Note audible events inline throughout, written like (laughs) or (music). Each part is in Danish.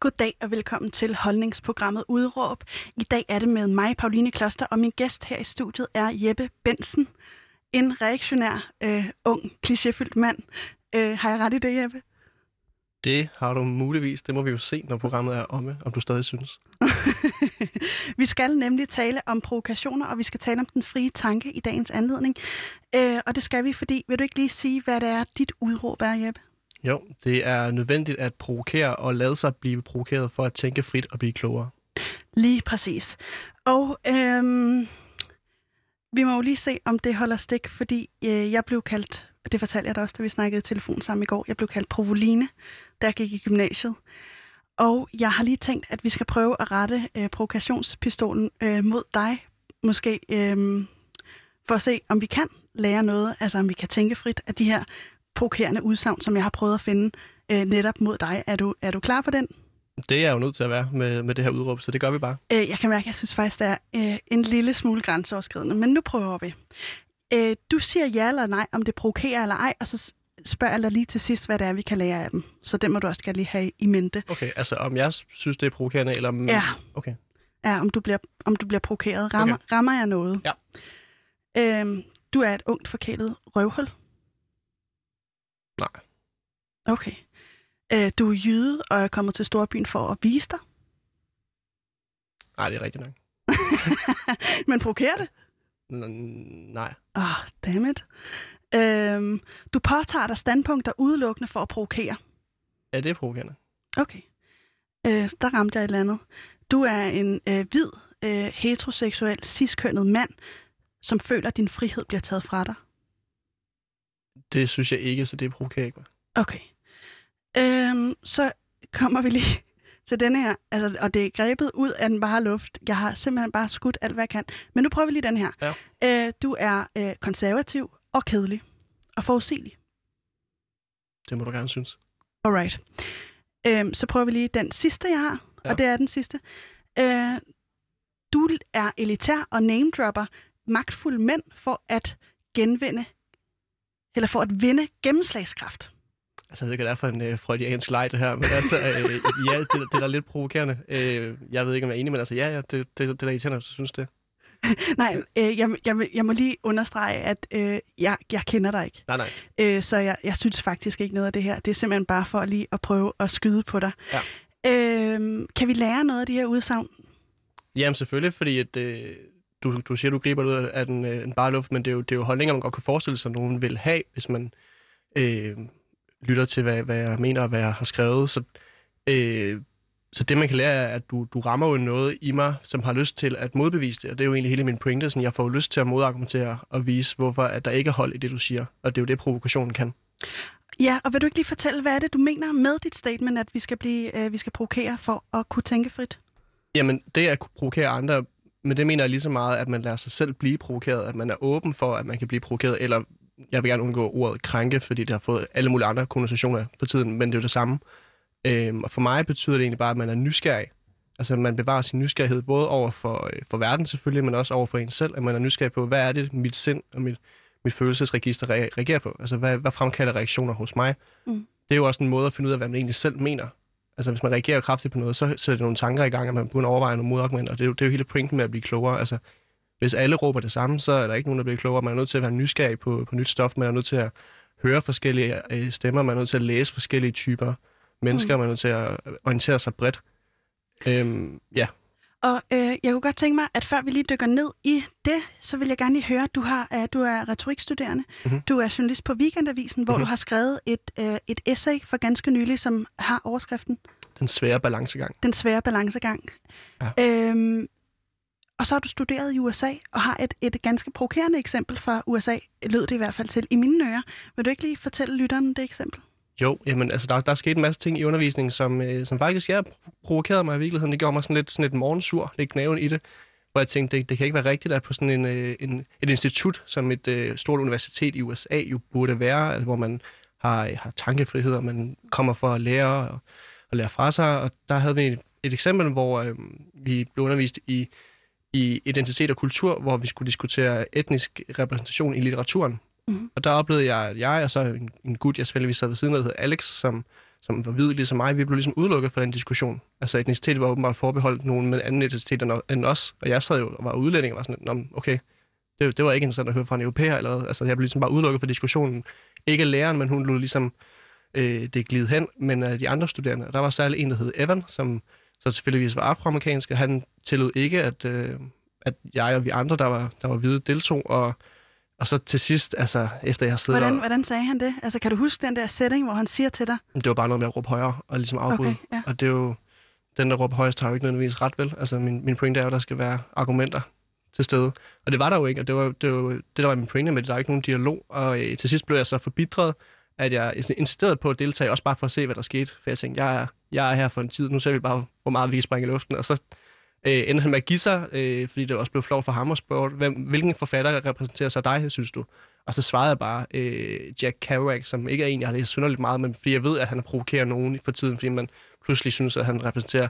Goddag og velkommen til holdningsprogrammet Udråb. I dag er det med mig, Pauline Kloster, og min gæst her i studiet er Jeppe Bensen. En reaktionær, øh, ung, klichéfyldt mand. Øh, har jeg ret i det, Jeppe? Det har du muligvis. Det må vi jo se, når programmet er omme, om du stadig synes. (laughs) vi skal nemlig tale om provokationer, og vi skal tale om den frie tanke i dagens anledning. Øh, og det skal vi, fordi vil du ikke lige sige, hvad det er, dit udråb er, Jeppe? Jo, det er nødvendigt at provokere og lade sig blive provokeret for at tænke frit og blive klogere. Lige præcis. Og øhm, vi må jo lige se, om det holder stik, fordi øh, jeg blev kaldt, og det fortalte jeg dig også, da vi snakkede i telefon sammen i går, jeg blev kaldt provoline, da jeg gik i gymnasiet. Og jeg har lige tænkt, at vi skal prøve at rette øh, provokationspistolen øh, mod dig, måske, øh, for at se, om vi kan lære noget, altså om vi kan tænke frit af de her provokerende udsagn, som jeg har prøvet at finde øh, netop mod dig. Er du, er du klar på den? Det er jeg jo nødt til at være med, med det her udråb, så det gør vi bare. Øh, jeg kan mærke, at jeg synes faktisk, det er øh, en lille smule grænseoverskridende, men nu prøver vi. Øh, du siger ja eller nej, om det provokerer eller ej, og så spørger jeg dig lige til sidst, hvad det er, vi kan lære af dem. Så det må du også gerne lige have i mente. Okay, altså om jeg synes, det er provokerende, eller om... Ja. Okay. Ja, om du bliver, om du bliver provokeret. Rammer, okay. rammer jeg noget? Ja. Øh, du er et ungt forkælet røvhul. Okay. Øh, du er jyde og er kommet til Storbyen for at vise dig? Nej, det er rigtigt nok. (laughs) Men provokerer det? N- nej. Åh, oh, dammit. Øhm, du påtager dig standpunkter udelukkende for at provokere? Ja, det er provokerende. Okay. Øh, der ramte jeg et eller andet. Du er en øh, hvid, øh, heteroseksuel, ciskønnet mand, som føler, at din frihed bliver taget fra dig. Det synes jeg ikke, så det provokerer ikke mig. Okay. Øhm, så kommer vi lige (laughs) til denne her, altså, og det er grebet ud af den bare luft. Jeg har simpelthen bare skudt alt, hvad jeg kan. Men nu prøver vi lige den her. Ja. Øh, du er øh, konservativ og kedelig og forudsigelig. Det må du gerne synes. Alright. Øhm, så prøver vi lige den sidste, jeg har, ja. og det er den sidste. Øh, du er elitær og name-dropper magtfulde mænd for at genvinde, eller for at vinde gennemslagskraft. Altså, jeg ved ikke, hvad det er for en øh, freudiansk leg, det her, men altså, øh, ja, det, det er da lidt provokerende. Øh, jeg ved ikke, om jeg er enig, men altså, ja, ja, det, det, det er da irriterende, hvis du synes det. (laughs) Nej, øh, jeg, jeg, jeg må lige understrege, at øh, jeg, jeg kender dig ikke. Nej, nej. Øh, så jeg, jeg synes faktisk ikke noget af det her. Det er simpelthen bare for lige at prøve at skyde på dig. Ja. Øh, kan vi lære noget af de her udsagn? Jamen selvfølgelig, fordi at, øh, du, du siger, du griber det ud af den, øh, en bare luft, men det er, jo, det er jo holdninger, man godt kan forestille sig, nogen vil have, hvis man øh, lytter til, hvad, hvad jeg mener og hvad jeg har skrevet. Så, øh, så det, man kan lære, er, at du, du rammer jo noget i mig, som har lyst til at modbevise det, og det er jo egentlig hele min pointe. Sådan, jeg får jo lyst til at modargumentere og vise, hvorfor at der ikke er hold i det, du siger, og det er jo det, provokationen kan. Ja, og vil du ikke lige fortælle, hvad er det, du mener med dit statement, at vi skal, blive, øh, vi skal provokere for at kunne tænke frit? Jamen, det at kunne provokere andre, men det mener jeg lige så meget, at man lader sig selv blive provokeret, at man er åben for, at man kan blive provokeret, eller jeg vil gerne undgå ordet krænke, fordi det har fået alle mulige andre konnotationer for tiden, men det er jo det samme. Øhm, og for mig betyder det egentlig bare, at man er nysgerrig. Altså, man bevarer sin nysgerrighed både over for, øh, for verden selvfølgelig, men også over for en selv, at man er nysgerrig på, hvad er det, mit sind og mit, mit følelsesregister reagerer på? Altså, hvad, hvad fremkalder reaktioner hos mig? Mm. Det er jo også en måde at finde ud af, hvad man egentlig selv mener. Altså, hvis man reagerer kraftigt på noget, så sætter det nogle tanker i gang, at man begynder at overveje nogle modargumenter, og det er, jo, det er jo hele pointen med at blive klogere. Altså, hvis alle råber det samme, så er der ikke nogen, der bliver klogere. Man er nødt til at være nysgerrig på, på nyt stof. Man er nødt til at høre forskellige øh, stemmer. Man er nødt til at læse forskellige typer mennesker. Mm. Man er nødt til at orientere sig bredt. Øhm, ja. Og øh, jeg kunne godt tænke mig, at før vi lige dykker ned i det, så vil jeg gerne lige høre, at du, har, uh, du er retorikstuderende. Mm-hmm. Du er journalist på Weekendavisen, hvor mm-hmm. du har skrevet et, uh, et essay for ganske nylig, som har overskriften Den svære balancegang. Den svære balancegang. Ja. Øhm, og så har du studeret i USA, og har et, et ganske provokerende eksempel fra USA, lød det i hvert fald til, i mine ører. Vil du ikke lige fortælle lytteren det eksempel? Jo, jamen, altså, der, der er sket en masse ting i undervisningen, som, øh, som faktisk ja, provokerede mig i virkeligheden. Det gjorde mig sådan lidt, sådan lidt morgensur, lidt knæven i det, hvor jeg tænkte, det, det kan ikke være rigtigt, at på sådan en, øh, en, et institut, som et øh, stort universitet i USA jo burde være, altså, hvor man har, øh, har tankefrihed, og man kommer for at lære og, og lære fra sig. Og der havde vi et, et eksempel, hvor øh, vi blev undervist i i identitet og kultur, hvor vi skulle diskutere etnisk repræsentation i litteraturen. Mm-hmm. Og der oplevede jeg, at jeg og så en, en gut, jeg selvfølgelig sad ved siden af, der hedder Alex, som, som var hvide ligesom mig, vi blev ligesom udelukket fra den diskussion. Altså etnicitet var åbenbart forbeholdt nogen med anden etnicitet end, end os, og jeg sad jo og var udlænding og var sådan, okay, det, det var ikke interessant at høre fra en europæer eller hvad. Altså jeg blev ligesom bare udelukket fra diskussionen. Ikke læreren, men hun lå ligesom øh, det glide hen, men af de andre studerende. Der var særlig en, der hed Evan, som så selvfølgelig var afroamerikansk, og han tillod ikke, at, øh, at jeg og vi andre, der var, der var hvide, deltog, og og så til sidst, altså efter jeg har siddet Hvordan, og, hvordan sagde han det? Altså, kan du huske den der setting, hvor han siger til dig? Det var bare noget med at råbe højere og ligesom afbryde. Okay, ja. Og det er jo, den der råber højest har jo ikke nødvendigvis ret vel. Altså min, min pointe er jo, at der skal være argumenter til stede. Og det var der jo ikke, og det var det, var, det der var min pointe med, at der er ikke nogen dialog. Og øh, til sidst blev jeg så forbitret, at jeg insisterede på at deltage, også bare for at se, hvad der skete. For jeg tænkte, jeg er, jeg er her for en tid, nu ser vi bare, hvor meget vi kan springe i luften. Og så øh, endte han med at give sig, øh, fordi det også blev flov for ham og spurgte, hvem, hvilken forfatter repræsenterer sig dig, synes du? Og så svarede jeg bare øh, Jack Kerouac, som ikke er en, jeg har læst synderligt meget, men fordi jeg ved, at han provokerer nogen for tiden, fordi man pludselig synes, at han repræsenterer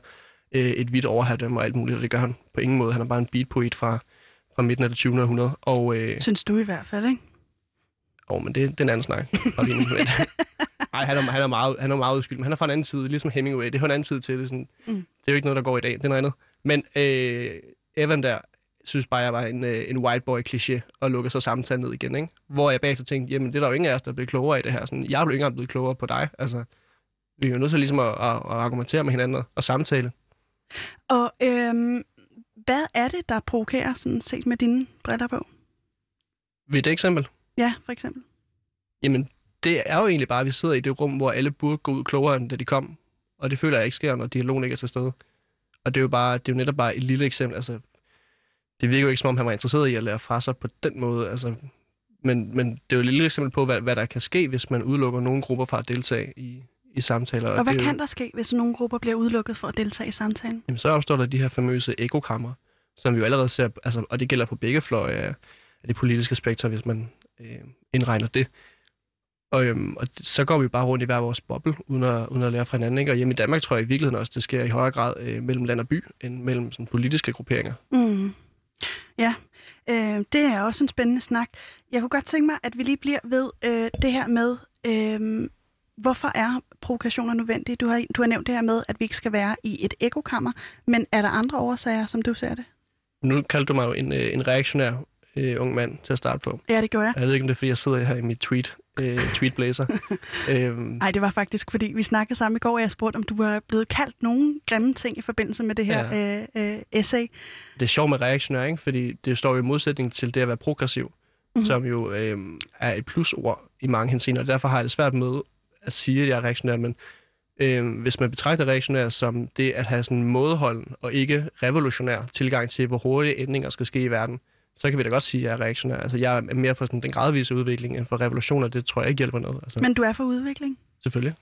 øh, et vidt overherredømme og alt muligt, og det gør han på ingen måde. Han er bare en beatpoet fra, fra midten af det 20. århundrede. Og, øh, Synes du i hvert fald, ikke? Åh, oh, men det, det er en anden snak. (laughs) Nej, han er, han, er meget, han er meget udskyldt, men han er fra en anden side, ligesom Hemingway. Det er en anden side til det. Sådan, mm. Det er jo ikke noget, der går i dag. Det er noget andet. Men øh, Evan der, synes bare, jeg var en, øh, en white boy kliché og lukker så samtalen ned igen. Ikke? Hvor jeg bagefter tænkte, jamen det er der jo ingen af os, der er blevet klogere i det her. Sådan, jeg er jo ikke engang blevet klogere på dig. Altså, vi er jo nødt til ligesom at, at, at argumentere med hinanden og samtale. Og øhm, hvad er det, der provokerer, sådan set med dine briller på? Ved det eksempel? Ja, for eksempel. Jamen, det er jo egentlig bare, at vi sidder i det rum, hvor alle burde gå ud klogere, end da de kom. Og det føler jeg ikke sker, når dialogen ikke er til stede. Og det er jo, bare, det er jo netop bare et lille eksempel. Altså, det virker jo ikke, som om han var interesseret i at lære fra sig på den måde. Altså, men, men det er jo et lille eksempel på, hvad, hvad der kan ske, hvis man udelukker nogle grupper fra at deltage i, i samtaler. Og, og hvad det, kan der ske, hvis nogle grupper bliver udelukket for at deltage i samtalen? Jamen, så opstår der de her famøse ekokammer, som vi jo allerede ser, altså, og det gælder på begge fløje af, af det politiske spektrum, hvis man øh, indregner det. Og, øhm, og så går vi bare rundt i hver vores boble, uden at, uden at lære fra hinanden. Ikke? Og hjemme i Danmark tror jeg i virkeligheden også, det sker i højere grad øh, mellem land og by, end mellem sådan, politiske grupperinger. Mm. Ja, øh, det er også en spændende snak. Jeg kunne godt tænke mig, at vi lige bliver ved øh, det her med, øh, hvorfor er provokationer nødvendige? Du har, du har nævnt det her med, at vi ikke skal være i et ekokammer, men er der andre årsager, som du ser det? Nu kaldte du mig jo en, øh, en reaktionær øh, ung mand til at starte på. Ja, det gjorde jeg. Jeg ved ikke, om det er, fordi jeg sidder her i mit tweet, øh, tweetblazer. (laughs) øhm. Nej, det var faktisk, fordi vi snakkede sammen i går, og jeg spurgte, om du var blevet kaldt nogle grimme ting i forbindelse med det her ja. øh, øh, essay. Det er sjovt med reaktionær, ikke? fordi det står jo i modsætning til det at være progressiv, mm-hmm. som jo øh, er et plusord i mange henseender, og derfor har jeg det svært med at sige, at jeg er reaktionær, men øh, hvis man betragter reaktionær som det at have sådan en mådeholden og ikke revolutionær tilgang til, hvor hurtige ændringer skal ske i verden, så kan vi da godt sige, at jeg er reaktionær. Altså, jeg er mere for sådan, den gradvise udvikling end for revolutioner. Det tror jeg ikke hjælper noget. Altså. Men du er for udvikling? Selvfølgelig.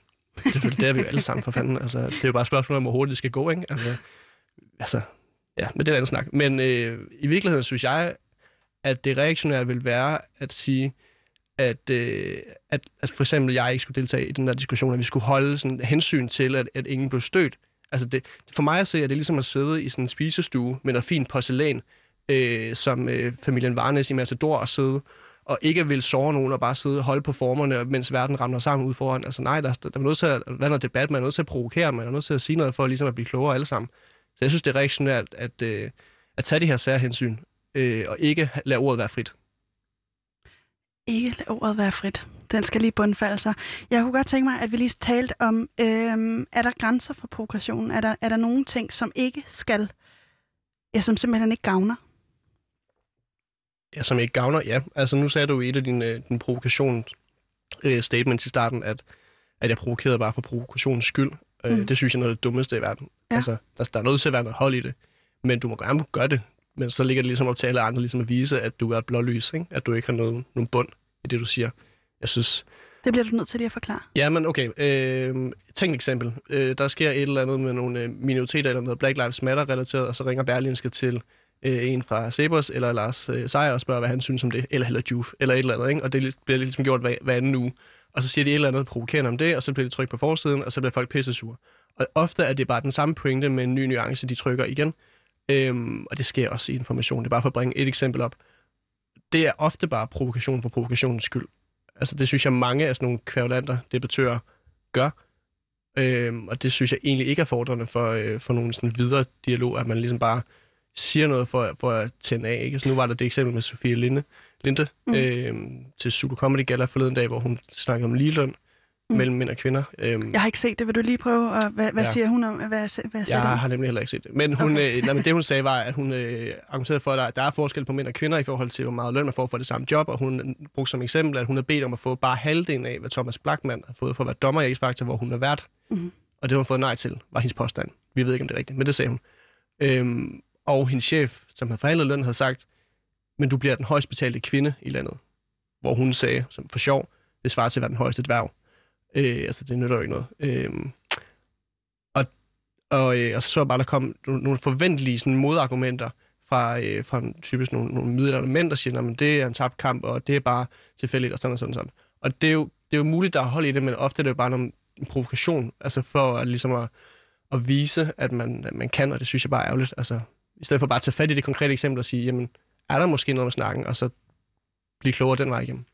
Selvfølgelig, det er vi jo alle sammen for fanden. Altså, det er jo bare et spørgsmål om, hvor hurtigt det skal gå, ikke? Altså, altså ja, men det er en anden snak. Men øh, i virkeligheden synes jeg, at det reaktionære vil være at sige, at, øh, at, at for eksempel jeg ikke skulle deltage i den der diskussion, at vi skulle holde sådan hensyn til, at, at ingen blev stødt. Altså det, for mig at se, at det er ligesom at sidde i sådan en spisestue med noget fint porcelæn, øh, som øh, familien Varnes i Matador og sidde og ikke vil såre nogen og bare sidde og holde på formerne, mens verden ramler sammen ud foran. Altså nej, der, der er nødt til at være noget debat, man er nødt til at provokere, man er nødt til at sige noget for ligesom at blive klogere alle sammen. Så jeg synes, det er reaktionært at, øh, at tage de her særhensyn, øh, og ikke lade ordet være frit. Ikke lade ordet være frit. Den skal lige bundfalde sig. Jeg kunne godt tænke mig, at vi lige talte om, øh, er der grænser for progressionen? Er der, er der nogle ting, som ikke skal, ja, som simpelthen ikke gavner? Ja, som ikke gavner, ja. Altså nu sagde du i et af dine, dine provokation øh, statements i starten, at, at jeg provokerede bare for provokationens skyld. Øh, mm. Øh, det synes jeg er noget af det dummeste i verden. Ja. Altså, der, der er nødt til at være noget hold i det. Men du må gerne gøre det. Men så ligger det ligesom op til alle andre ligesom at vise, at du er et blålys, ikke? At du ikke har noget, nogen bund i det, du siger. Jeg synes... Det bliver du nødt til lige at forklare. Ja, men okay. Øh, tænk et eksempel. Øh, der sker et eller andet med nogle øh, minoriteter eller noget Black Lives Matter-relateret, og så ringer Berlinske til øh, en fra Sebers eller Lars øh, Seier og spørger, hvad han synes om det, eller heller Juf, eller et eller andet, ikke? og det bliver ligesom gjort hver, hver anden uge. Og så siger de et eller andet provokerende om det, og så bliver det trykt på forsiden, og så bliver folk pisse sure. Og ofte er det bare den samme pointe med en ny nuance, de trykker igen. Øhm, og det sker også i information. Det er bare for at bringe et eksempel op. Det er ofte bare provokation for provokationens skyld. Altså det synes jeg mange af sådan nogle kvævlanter, debattører, gør. Øhm, og det synes jeg egentlig ikke er fordrende for, øh, for nogen sådan videre dialog, at man ligesom bare siger noget for, for at tænde af. Ikke? Så nu var der det eksempel med Sofie Linde, Linde mm. øhm, til Zulu Comedy Gala forleden dag, hvor hun snakkede om ligeløn mm. mellem mænd og kvinder. Øhm, jeg har ikke set det. Vil du lige prøve? Og hvad, hvad ja. siger hun om? Hvad, hvad, hvad jeg har nemlig heller ikke set det. Men, hun, okay. øh, nej, men det, hun sagde, var, at hun øh, argumenterede for, at der, er forskel på mænd og kvinder i forhold til, hvor meget løn man får for det samme job. Og hun brugte som eksempel, at hun havde bedt om at få bare halvdelen af, hvad Thomas Blackman har fået for at være dommer i X-Factor, hvor hun er vært. Mm. Og det har hun fået nej til, var hendes påstand. Vi ved ikke, om det er rigtigt, men det sagde hun. Øhm, og hendes chef, som havde forhandlet løn, havde sagt, men du bliver den højst betalte kvinde i landet. Hvor hun sagde, som for sjov, det svarer til at være den højeste dværg. Øh, altså, det nytter jo ikke noget. Øh, og, og, øh, og så så jeg bare, der kom nogle forventelige sådan, modargumenter fra, øh, fra typisk nogle, nogle middelalderne mænd, der siger, at det er en tabt kamp, og det er bare tilfældigt, og sådan og sådan, sådan. Og det er, jo, det er jo muligt, der er hold i det, men ofte er det jo bare nogle, en provokation, altså for at, ligesom at, at vise, at man, at man kan, og det synes jeg bare er ærgerligt. Altså, i stedet for bare at tage fat i det konkrete eksempel og sige, jamen, er der måske noget med snakken, og så blive klogere den vej igennem.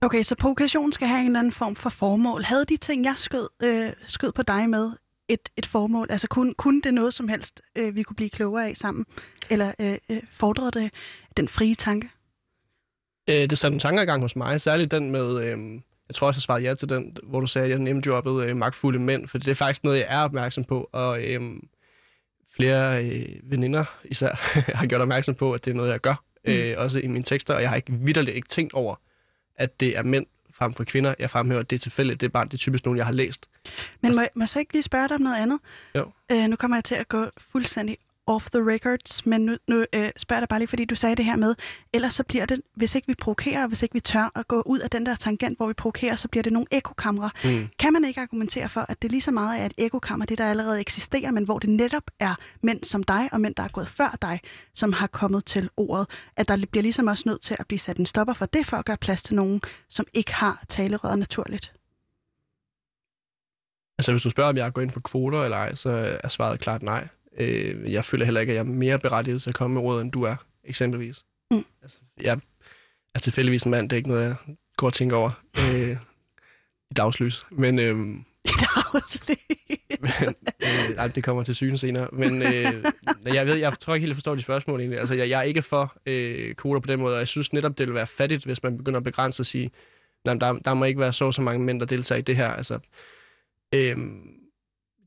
Okay, så provokation skal have en eller anden form for formål. Havde de ting, jeg skød, øh, skød på dig med, et, et formål? Altså kunne, kunne det noget som helst, øh, vi kunne blive klogere af sammen? Eller øh, øh, fordrede det den frie tanke? Øh, det satte en tankegang hos mig, særligt den med, øh, jeg tror også, jeg svarede ja til den, hvor du sagde, at jeg nemjobbede øh, magtfulde mænd, for det er faktisk noget, jeg er opmærksom på, og øh, flere øh, veninder især (laughs) har gjort opmærksom på, at det er noget, jeg gør, mm. øh, også i mine tekster, og jeg har ikke vidderligt ikke tænkt over, at det er mænd frem for kvinder. Jeg fremhæver, at det er tilfældigt. Det er bare det er typisk nogen, jeg har læst. Men må, må jeg så ikke lige spørge dig om noget andet? Jo. Øh, nu kommer jeg til at gå fuldstændig off the records, men nu, nu øh, spørger jeg dig bare lige, fordi du sagde det her med, ellers så bliver det, hvis ikke vi provokerer, hvis ikke vi tør at gå ud af den der tangent, hvor vi provokerer, så bliver det nogle ekokamre. Mm. Kan man ikke argumentere for, at det lige så meget er et ekokammer, det der allerede eksisterer, men hvor det netop er mænd som dig, og mænd, der er gået før dig, som har kommet til ordet, at der bliver ligesom også nødt til at blive sat en stopper for det, for at gøre plads til nogen, som ikke har talerøret naturligt? Altså, hvis du spørger, om jeg går ind for kvoter eller ej, så er svaret klart nej. Øh, jeg føler heller ikke, at jeg er mere berettiget til at komme med råd, end du er, eksempelvis. Mm. Altså, jeg er tilfældigvis en mand, det er ikke noget, jeg går og tænker over øh, i dagslys. Men, øh, (laughs) I dagslys? men, øh, nej, det kommer til syne senere. Men øh, jeg, ved, jeg tror ikke helt, jeg forstår de spørgsmål egentlig. Altså, jeg, jeg er ikke for øh, kvoter på den måde, og jeg synes netop, det vil være fattigt, hvis man begynder at begrænse og sige, nej, der, der må ikke være så så mange mænd, der deltager i det her. Altså, øh,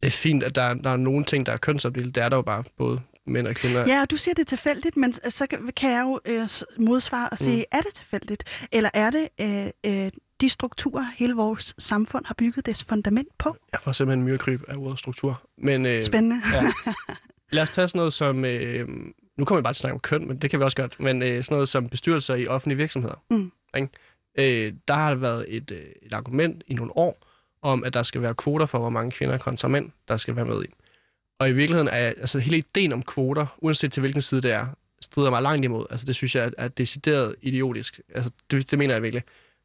det er fint, at der, der er nogle ting, der er kønsopdelt. Det er der jo bare både mænd og kvinder. Ja, du siger, det er tilfældigt, men så kan jeg jo øh, modsvare og sige, mm. er det tilfældigt? Eller er det øh, øh, de strukturer, hele vores samfund har bygget dets fundament på? Jeg får simpelthen en myrekryb af ordet struktur. Men, øh, Spændende. Ja. (laughs) Lad os tage sådan noget som... Øh, nu kommer vi bare til at snakke om køn, men det kan vi også godt. Men øh, sådan noget som bestyrelser i offentlige virksomheder. Mm. Ikke? Øh, der har været et, øh, et argument i nogle år, om, at der skal være kvoter for, hvor mange kvinder kontra mænd, der skal være med i. Og i virkeligheden er altså, hele ideen om kvoter, uanset til hvilken side det er, strider mig langt imod. Altså, det synes jeg er, er decideret idiotisk. Altså, det, det mener jeg virkelig.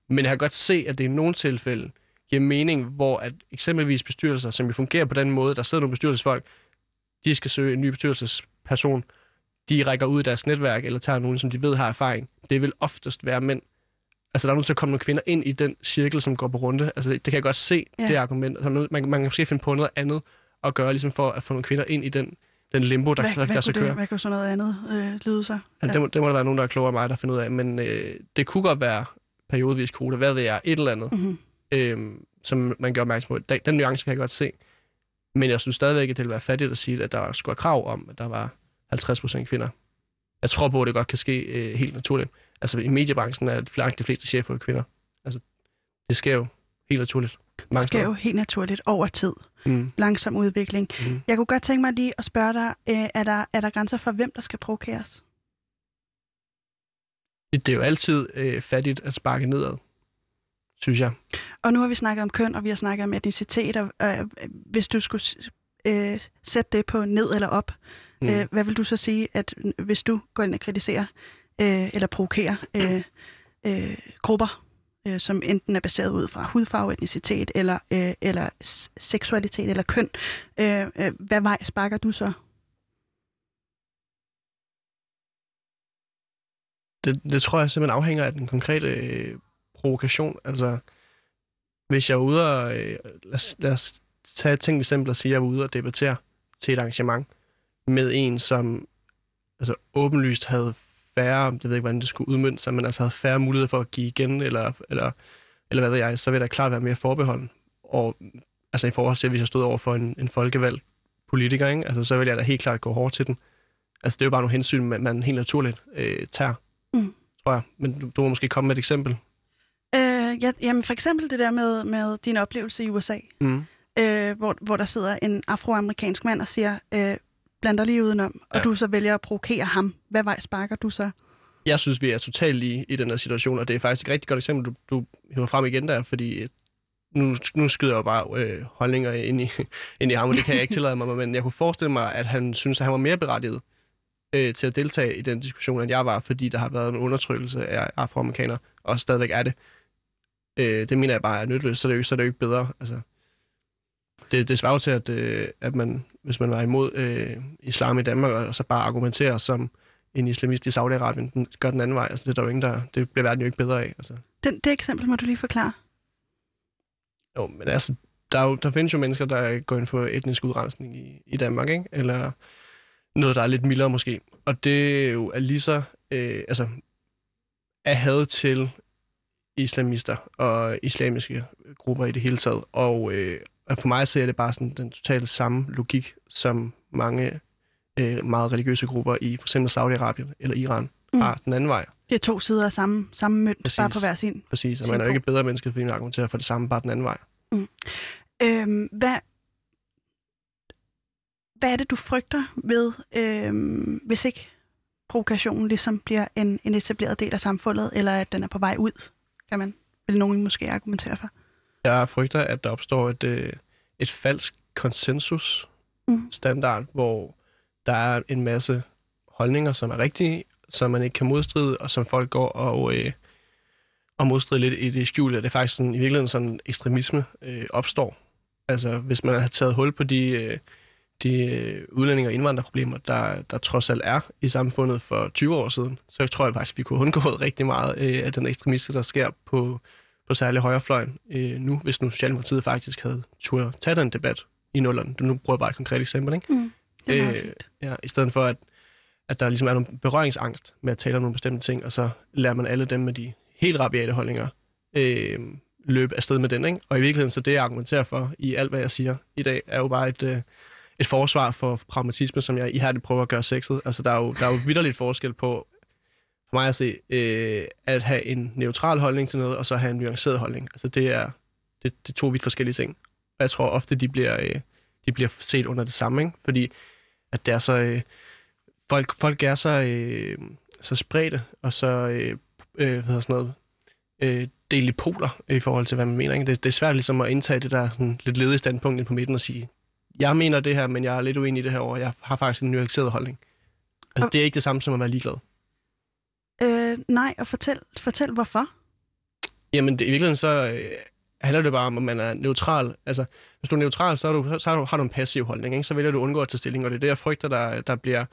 Men jeg kan godt se, at det i nogle tilfælde giver mening, hvor at eksempelvis bestyrelser, som jo fungerer på den måde, der sidder nogle bestyrelsesfolk, de skal søge en ny bestyrelsesperson, de rækker ud i deres netværk, eller tager nogen, som de ved har erfaring. Det vil oftest være mænd, Altså, der er nødt til at komme nogle kvinder ind i den cirkel, som går på runde. Altså, det, det kan jeg godt se, ja. det argument. Altså, man, man kan måske finde på noget andet at gøre, ligesom for at få nogle kvinder ind i den, den limbo, der, hvad, der, der så kører. Hvad kan sådan noget andet øh, lyde sig? Ja. Ja, det, må, det må der være nogen, der er klogere end mig, der finder ud af. Men øh, det kunne godt være periodvis kvote. Hvad ved jeg? Et eller andet, mm-hmm. øh, som man gør opmærksom på. Den, den nuance kan jeg godt se. Men jeg synes stadigvæk, at det ville være fattigt at sige, at der skulle krav om, at der var 50% kvinder. Jeg tror på, at det godt kan ske øh, helt naturligt altså i mediebranchen er langt de fleste chefer kvinder. Altså, det sker jo helt naturligt. Mange det sker jo helt naturligt over tid. Mm. Langsom udvikling. Mm. Jeg kunne godt tænke mig lige at spørge dig, øh, er, der, er der grænser for, hvem der skal provokeres? Det er jo altid øh, fattigt at sparke nedad, synes jeg. Og nu har vi snakket om køn, og vi har snakket om etnicitet, og øh, hvis du skulle øh, sætte det på ned eller op, mm. øh, hvad vil du så sige, at hvis du går ind og kritiserer øh, eller provokere øh, øh, grupper, øh, som enten er baseret ud fra hudfarve, etnicitet, eller, øh, eller seksualitet, eller køn. Øh, øh, hvad vej sparker du så? Det, det tror jeg simpelthen afhænger af den konkrete øh, provokation. Altså, hvis jeg er ude og, øh, lad, lad os tage et tænkt eksempel og sige, at jeg er ude og debattere til et arrangement med en, som altså, åbenlyst havde færre, jeg ved ikke, hvordan det skulle udmønte sig, men altså havde færre mulighed for at give igen, eller, eller, eller hvad ved jeg, så vil der klart være mere forbeholden. Og altså i forhold til, hvis jeg stod over for en, en folkevalg politiker, ikke? Altså, så vil jeg da helt klart gå hårdt til den. Altså, det er jo bare nogle hensyn, man, man helt naturligt øh, tager, Mm. tror jeg. Men du, du må måske komme med et eksempel. Øh, ja, jamen for eksempel det der med, med din oplevelse i USA, Mm. øh, hvor, hvor der sidder en afroamerikansk mand og siger, øh, bland dig lige udenom, og Ja. du så vælger at provokere ham. Hvad vej sparker du så? Jeg synes, vi er totalt lige i den her situation, og det er faktisk et rigtig godt eksempel, du, du hiver frem igen der, fordi øh, nu, nu skyder jeg jo bare øh, holdninger ind i, (laughs) ind i ham, og det kan jeg ikke tillade mig, men jeg kunne forestille mig, at han synes, at han var mere berettiget øh, til at deltage i den diskussion, end jeg var, fordi der har været en undertrykkelse af afroamerikanere, og stadigvæk er det. Øh, det mener jeg bare er nytteløst, så er det jo, så er det jo ikke bedre. Altså, det, det svarer til, at, øh, at man, hvis man var imod øh, islam i Danmark, og så bare argumenterer som en islamist i Saudi-Arabien, den gør den anden vej. Altså, det, er der jo ingen, der, det bliver verden jo ikke bedre af. Altså. Den, det eksempel må du lige forklare. Jo, men altså, der, er jo, der findes jo mennesker, der går ind for etnisk udrensning i, i Danmark, ikke? Eller noget, der er lidt mildere måske. Og det er jo er lige så, øh, altså, er had til islamister og islamiske grupper i det hele taget. Og, øh, og for mig ser det bare sådan den totalt samme logik, som mange øh, meget religiøse grupper i for eksempel Saudi-Arabien eller Iran Mm. mm. har den anden vej. Det er to sider af samme, samme mønt, Præcis. bare på hver sin. Præcis, og man er jo ikke et bedre menneske, fordi man argumenterer for det samme, bare den anden vej. Øhm, hvad, hvad er det, du frygter ved, øhm, hvis ikke provokationen ligesom bliver en, en etableret del af samfundet, eller at den er på vej ud, kan man, vil nogen måske argumentere for? Jeg frygter, at der opstår et, øh, et falsk konsensus Mhm. standard, hvor der er en masse holdninger, som er rigtige, som man ikke kan modstride, og som folk går og, øh, og modstrider lidt i det skjulte. Det er faktisk sådan, i virkeligheden sådan ekstremisme øh, opstår. Altså, hvis man har taget hul på de, øh, de øh, udlændinge- og indvandrerproblemer, der, der trods alt er i samfundet for 20 år siden, så tror jeg faktisk, vi kunne undgå rigtig meget øh, af den ekstremisme, der sker på, på særlig højrefløjen øh, nu, hvis nu Socialdemokratiet faktisk havde turde tage den debat i nullerne. Nu bruger jeg bare et konkret eksempel, ikke? Mm. Det er Øh, fint. Ja, i stedet for, at, at der ligesom er nogle berøringsangst med at tale om nogle bestemte ting, og så lærer man alle dem med de helt rabiate holdninger øh, løbe afsted med den, ikke? Og i virkeligheden, så det, jeg argumenterer for i alt, hvad jeg siger i dag, er jo bare et, øh, et forsvar for pragmatisme, som jeg ihærdigt prøver at gøre sexet. Altså, der er jo, der er jo vidderligt forskel på, for mig at se, øh, at have en neutral holdning til noget, og så have en nuanceret holdning. Altså, det er, det, det er to vidt forskellige ting. Og jeg tror ofte, de bliver, øh, de bliver set under det samme, ikke? Fordi at det er så... Øh, folk, folk er så, øh, så spredte, og så øh, øh, hvad hedder sådan noget, øh, delt i poler i forhold til, hvad man mener. Ikke? Det, det er svært ligesom at indtage det der sådan, lidt ledige standpunkt ind på midten og sige, jeg mener det her, men jeg er lidt uenig i det her over. Jeg har faktisk en nuanceret holdning. Altså, Og- det er ikke det samme som at være ligeglad. Øh, nej, og fortæl, fortæl hvorfor. Jamen, det, i virkeligheden så øh, handler det bare om, at man er neutral. Altså, hvis du er neutral, så, er du, så har, du, har du en passiv holdning. Ikke? Så vælger du at undgå at tage stilling, og det er det, jeg frygter, der, der bliver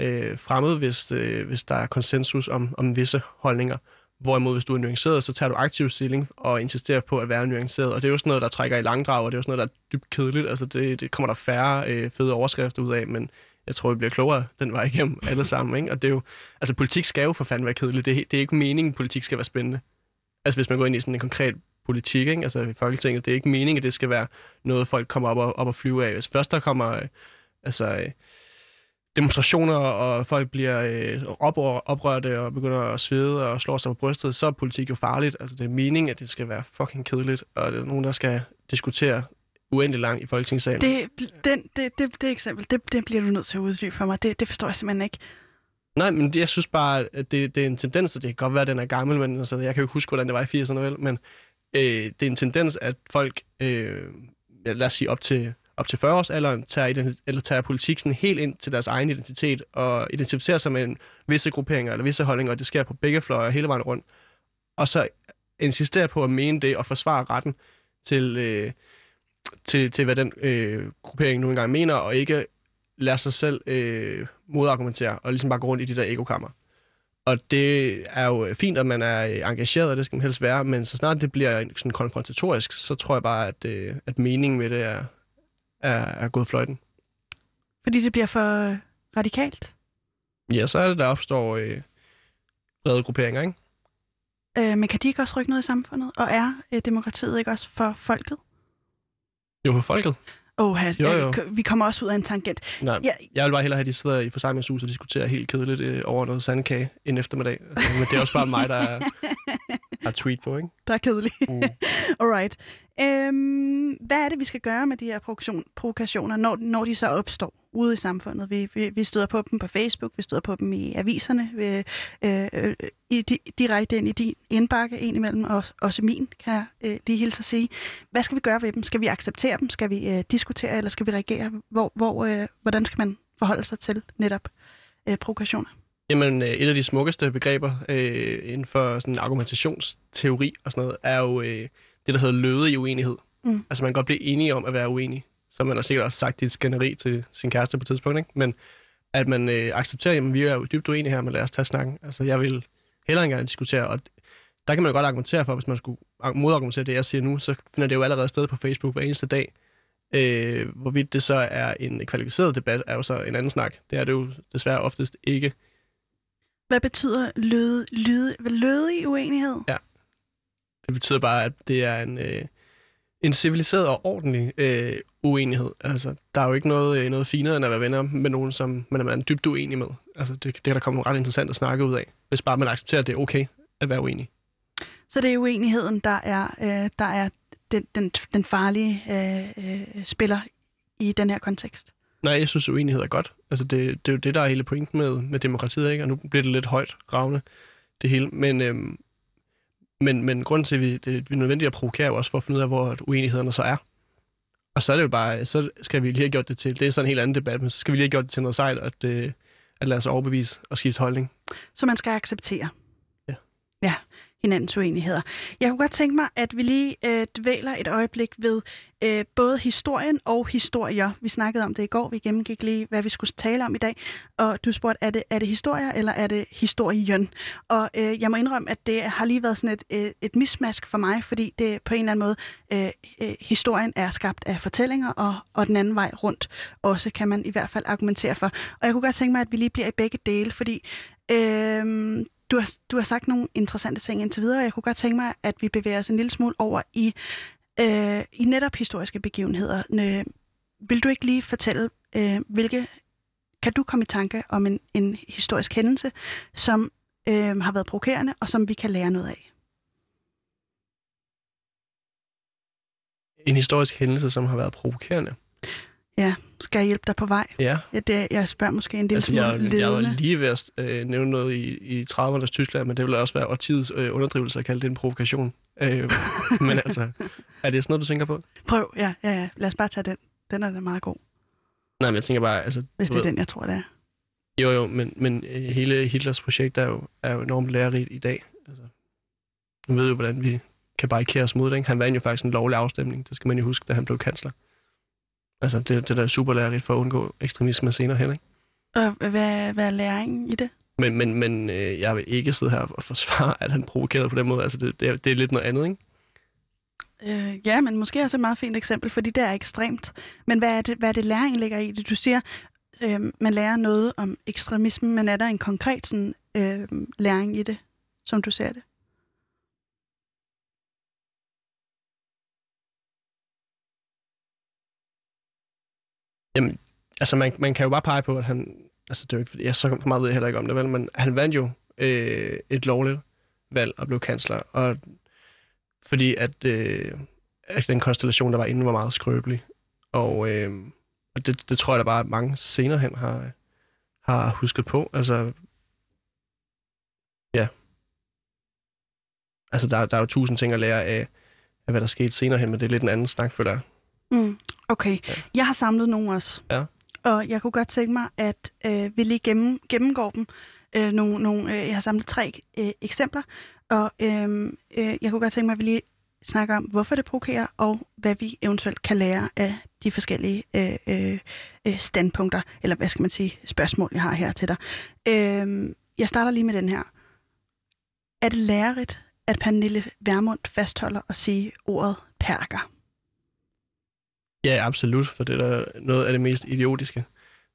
øh, fremmed, hvis, øh, hvis der er konsensus om, om visse holdninger. Hvorimod, hvis du er nuanceret, så tager du aktiv stilling og insisterer på at være nuanceret. Og det er jo sådan noget, der trækker i langdrag, og det er jo sådan noget, der er dybt kedeligt. Altså, det, det kommer der færre øh, fede overskrifter ud af, men jeg tror, vi bliver klogere den vej igennem alle sammen. Ikke? Og det er jo, altså, politik skal jo for fanden være kedeligt. Det, er- det er ikke meningen, at politik skal være spændende. Altså, hvis man går ind i sådan en konkret politik, ikke? altså i Folketinget, det er ikke meningen, at det skal være noget, folk kommer op og, op og flyve af. Hvis først der kommer øh, altså, øh, demonstrationer, og folk bliver øh, op, oprørte og begynder at svede og slår sig på brystet, så er politik jo farligt. Altså, det er meningen, at det skal være fucking kedeligt, og det er nogen, der skal diskutere uendelig langt i Folketingssalen. Det, den, det, det, det eksempel, det, det bliver du nødt til at uddybe for mig. Det, det forstår jeg simpelthen ikke. Nej, men jeg synes bare, at det, det er en tendens, og det kan godt være, at den er gammel, men altså, jeg kan jo ikke huske, hvordan det var i 80'erne, vel? Men øh, det er en tendens, at folk, øh, lad os sige op til, op til 40-årsalderen, tager, eller tager politik sådan helt ind til deres egen identitet, og identificerer sig med en, visse grupperinger eller visse holdninger, og det sker på begge fløje hele vejen rundt. Og så insisterer på at mene det og forsvare retten til, øh, til, til hvad den øh, gruppering nu engang mener, og ikke lader sig selv øh, modargumentere, og ligesom bare gå rundt i de der ekokammer. Og det er jo fint, at man er øh, engageret, og det skal man helst være, men så snart det bliver sådan konfrontatorisk, så tror jeg bare, at, øh, at meningen med det er, er, er gået fløjten. Fordi det bliver for radikalt. Ja, så er det, der opstår øh, brede grupperinger, ikke? Øh, men kan de ikke også rykke noget i samfundet? Og er øh, demokratiet ikke også for folket? Jo, for folket. Åh, Jo, jo. vi kommer også ud af en tangent. Nej, Ja. jeg vil bare hellere have, at de sidder i forsamlingshuset og diskuterer helt kedeligt øh, over noget sandkage en eftermiddag. Altså, men det er også bare mig, der er, (laughs) har tweet på, ikke? Der er kedeligt. Mm. (laughs) Alright. Øhm, hvad er det, vi skal gøre med de her provokation, provokationer, når, når de så opstår ude i samfundet? Vi, vi, vi støder på dem på Facebook, vi støder på dem i aviserne, vi, øh, øh, i, di, direkte ind i din indbakke, en imellem, og også min, kan jeg øh, lige hilse at sige. Hvad skal vi gøre ved dem? Skal vi acceptere dem? Skal vi øh, diskutere, eller skal vi reagere? Hvor, hvor, øh, hvordan skal man forholde sig til netop øh, provokationer? Jamen, øh, et af de smukkeste begreber øh, inden for sådan argumentationsteori og sådan noget, er jo øh, det, der hedder løde i uenighed. Mm. Altså, man kan godt blive enige om at være uenig, som man har sikkert også sagt i et skænderi til sin kæreste på et tidspunkt, ikke? Men at man øh, accepterer, at vi er jo dybt uenige her, men lad os tage snakken. Altså, jeg vil hellere gerne diskutere, og der kan man jo godt argumentere for, hvis man skulle modargumentere det, jeg siger nu, så finder det jo allerede sted på Facebook hver eneste dag. Øh, hvorvidt det så er en kvalificeret debat, er jo så en anden snak. Det er det jo desværre oftest ikke. Hvad betyder løde, lyde, lødig uenighed? Det betyder bare, at det er en, øh, en civiliseret og ordentlig øh, uenighed. Altså, der er jo ikke noget, øh, noget finere, end at være venner med nogen, som man er dybt uenig med. Altså, det, det kan der komme ret interessant at snakke ud af, hvis bare man accepterer, at det er okay at være uenig. Så det er uenigheden, der er, øh, der er den, den, den farlige øh, øh, spiller i den her kontekst. Nej, jeg synes, uenighed er godt. Altså, det, det er jo det, der er hele pointen med, med demokratiet, ikke? Og nu bliver det lidt højt ravne, det hele. Men, øhm, men, men grunden til, at vi, det, vi er nødvendigt at provokere, er jo også for at finde ud af, hvor uenighederne så er. Og så er det jo bare, så skal vi lige have gjort det til, det er sådan en helt anden debat, men så skal vi lige have gjort det til noget sejt, at, øh, at lade os overbevise og skifte holdning. Så man skal acceptere. Ja. Ja, hinandens uenigheder. Jeg kunne godt tænke mig, at vi lige øh, dvæler et øjeblik ved øh, både historien og historier. Vi snakkede om det i går, vi gennemgik lige, hvad vi skulle tale om i dag. Og du spurgte, er det, er det historier, eller er det historien? Og øh, jeg må indrømme, at det har lige været sådan et, et, et mismask for mig, fordi det på en eller anden måde, øh, øh, historien er skabt af fortællinger, og, og den anden vej rundt også kan man i hvert fald argumentere for. Og jeg kunne godt tænke mig, at vi lige bliver i begge dele, fordi øh, du har, du har sagt nogle interessante ting indtil videre, og jeg kunne godt tænke mig, at vi bevæger os en lille smule over i, øh, i netop historiske begivenheder. Øh, vil du ikke lige fortælle, øh, hvilke... Kan du komme i tanke om en, en historisk hændelse, som øh, har været provokerende, og som vi kan lære noget af? En historisk hændelse, som har været provokerende. Ja, skal jeg hjælpe dig på vej? Ja, Ja, det, jeg spørger måske en lille altså smule jeg, jeg var lige ved at øh, nævne noget i, i 30'ernes Tyskland, men det ville også være årtidets øh, underdrivelse at kalde det en provokation. Øh, (laughs) men altså, er det sådan noget, du tænker på? Prøv, ja, ja, ja. Lad os bare tage den. Den er da meget god, Nej, men jeg tænker bare, altså... hvis det er ved- den, jeg tror, det er. Jo, jo, men, men øh, hele Hitlers projekt er jo, er jo enormt lærerigt i dag. Altså, nu ved jo, hvordan vi kan barrikere os mod det. Ikke? Han vandt jo faktisk en lovlig afstemning, det skal man jo huske, da han blev kansler. Altså, det, det der er super lærerigt for at undgå ekstremisme senere hen, ikke? Og hvad, hvad er læringen i det? Men, men, men øh, jeg vil ikke sidde her og forsvare, at han provokerede på den måde. Altså, det, det, er, det er lidt noget andet, ikke? Øh, ja, men måske også et meget fint eksempel, fordi det er ekstremt. Men hvad er det, hvad er det læring ligger i det? Du siger, øh, man lærer noget om ekstremisme, men er der en konkret sådan, øh, læring i det, som du ser det? Jamen, altså, man, man kan jo bare pege på, at han... Altså, det er jo ikke, fordi jeg så meget ved jeg heller ikke om det, vel? Men han vandt jo øh, et lovligt valg og blev kansler. Og fordi at, øh, at den konstellation, der var inden, var meget skrøbelig. Og, øh, og det, det tror jeg da bare, at mange senere hen har, har husket på. Altså, ja. Altså, der, der er jo tusind ting at lære af, af, hvad der skete senere hen, men det er lidt en anden snak, føler jeg. Mm, okay. Ja. Jeg har samlet nogle også. Ja. Og jeg kunne godt tænke mig, at øh, vi lige gennem, gennemgår dem. Øh, nogle, nogle, øh, jeg har samlet tre øh, eksempler, og øh, øh, jeg kunne godt tænke mig, at vi lige snakker om, hvorfor det provokerer, og hvad vi eventuelt kan lære af de forskellige øh, øh, øh, standpunkter, eller hvad skal man sige, spørgsmål, jeg har her til dig. Øh, jeg starter lige med den her. Er det lærerigt, at Pernille Vermund fastholder at sige ordet perker? Ja, absolut, for det er da noget af det mest idiotiske,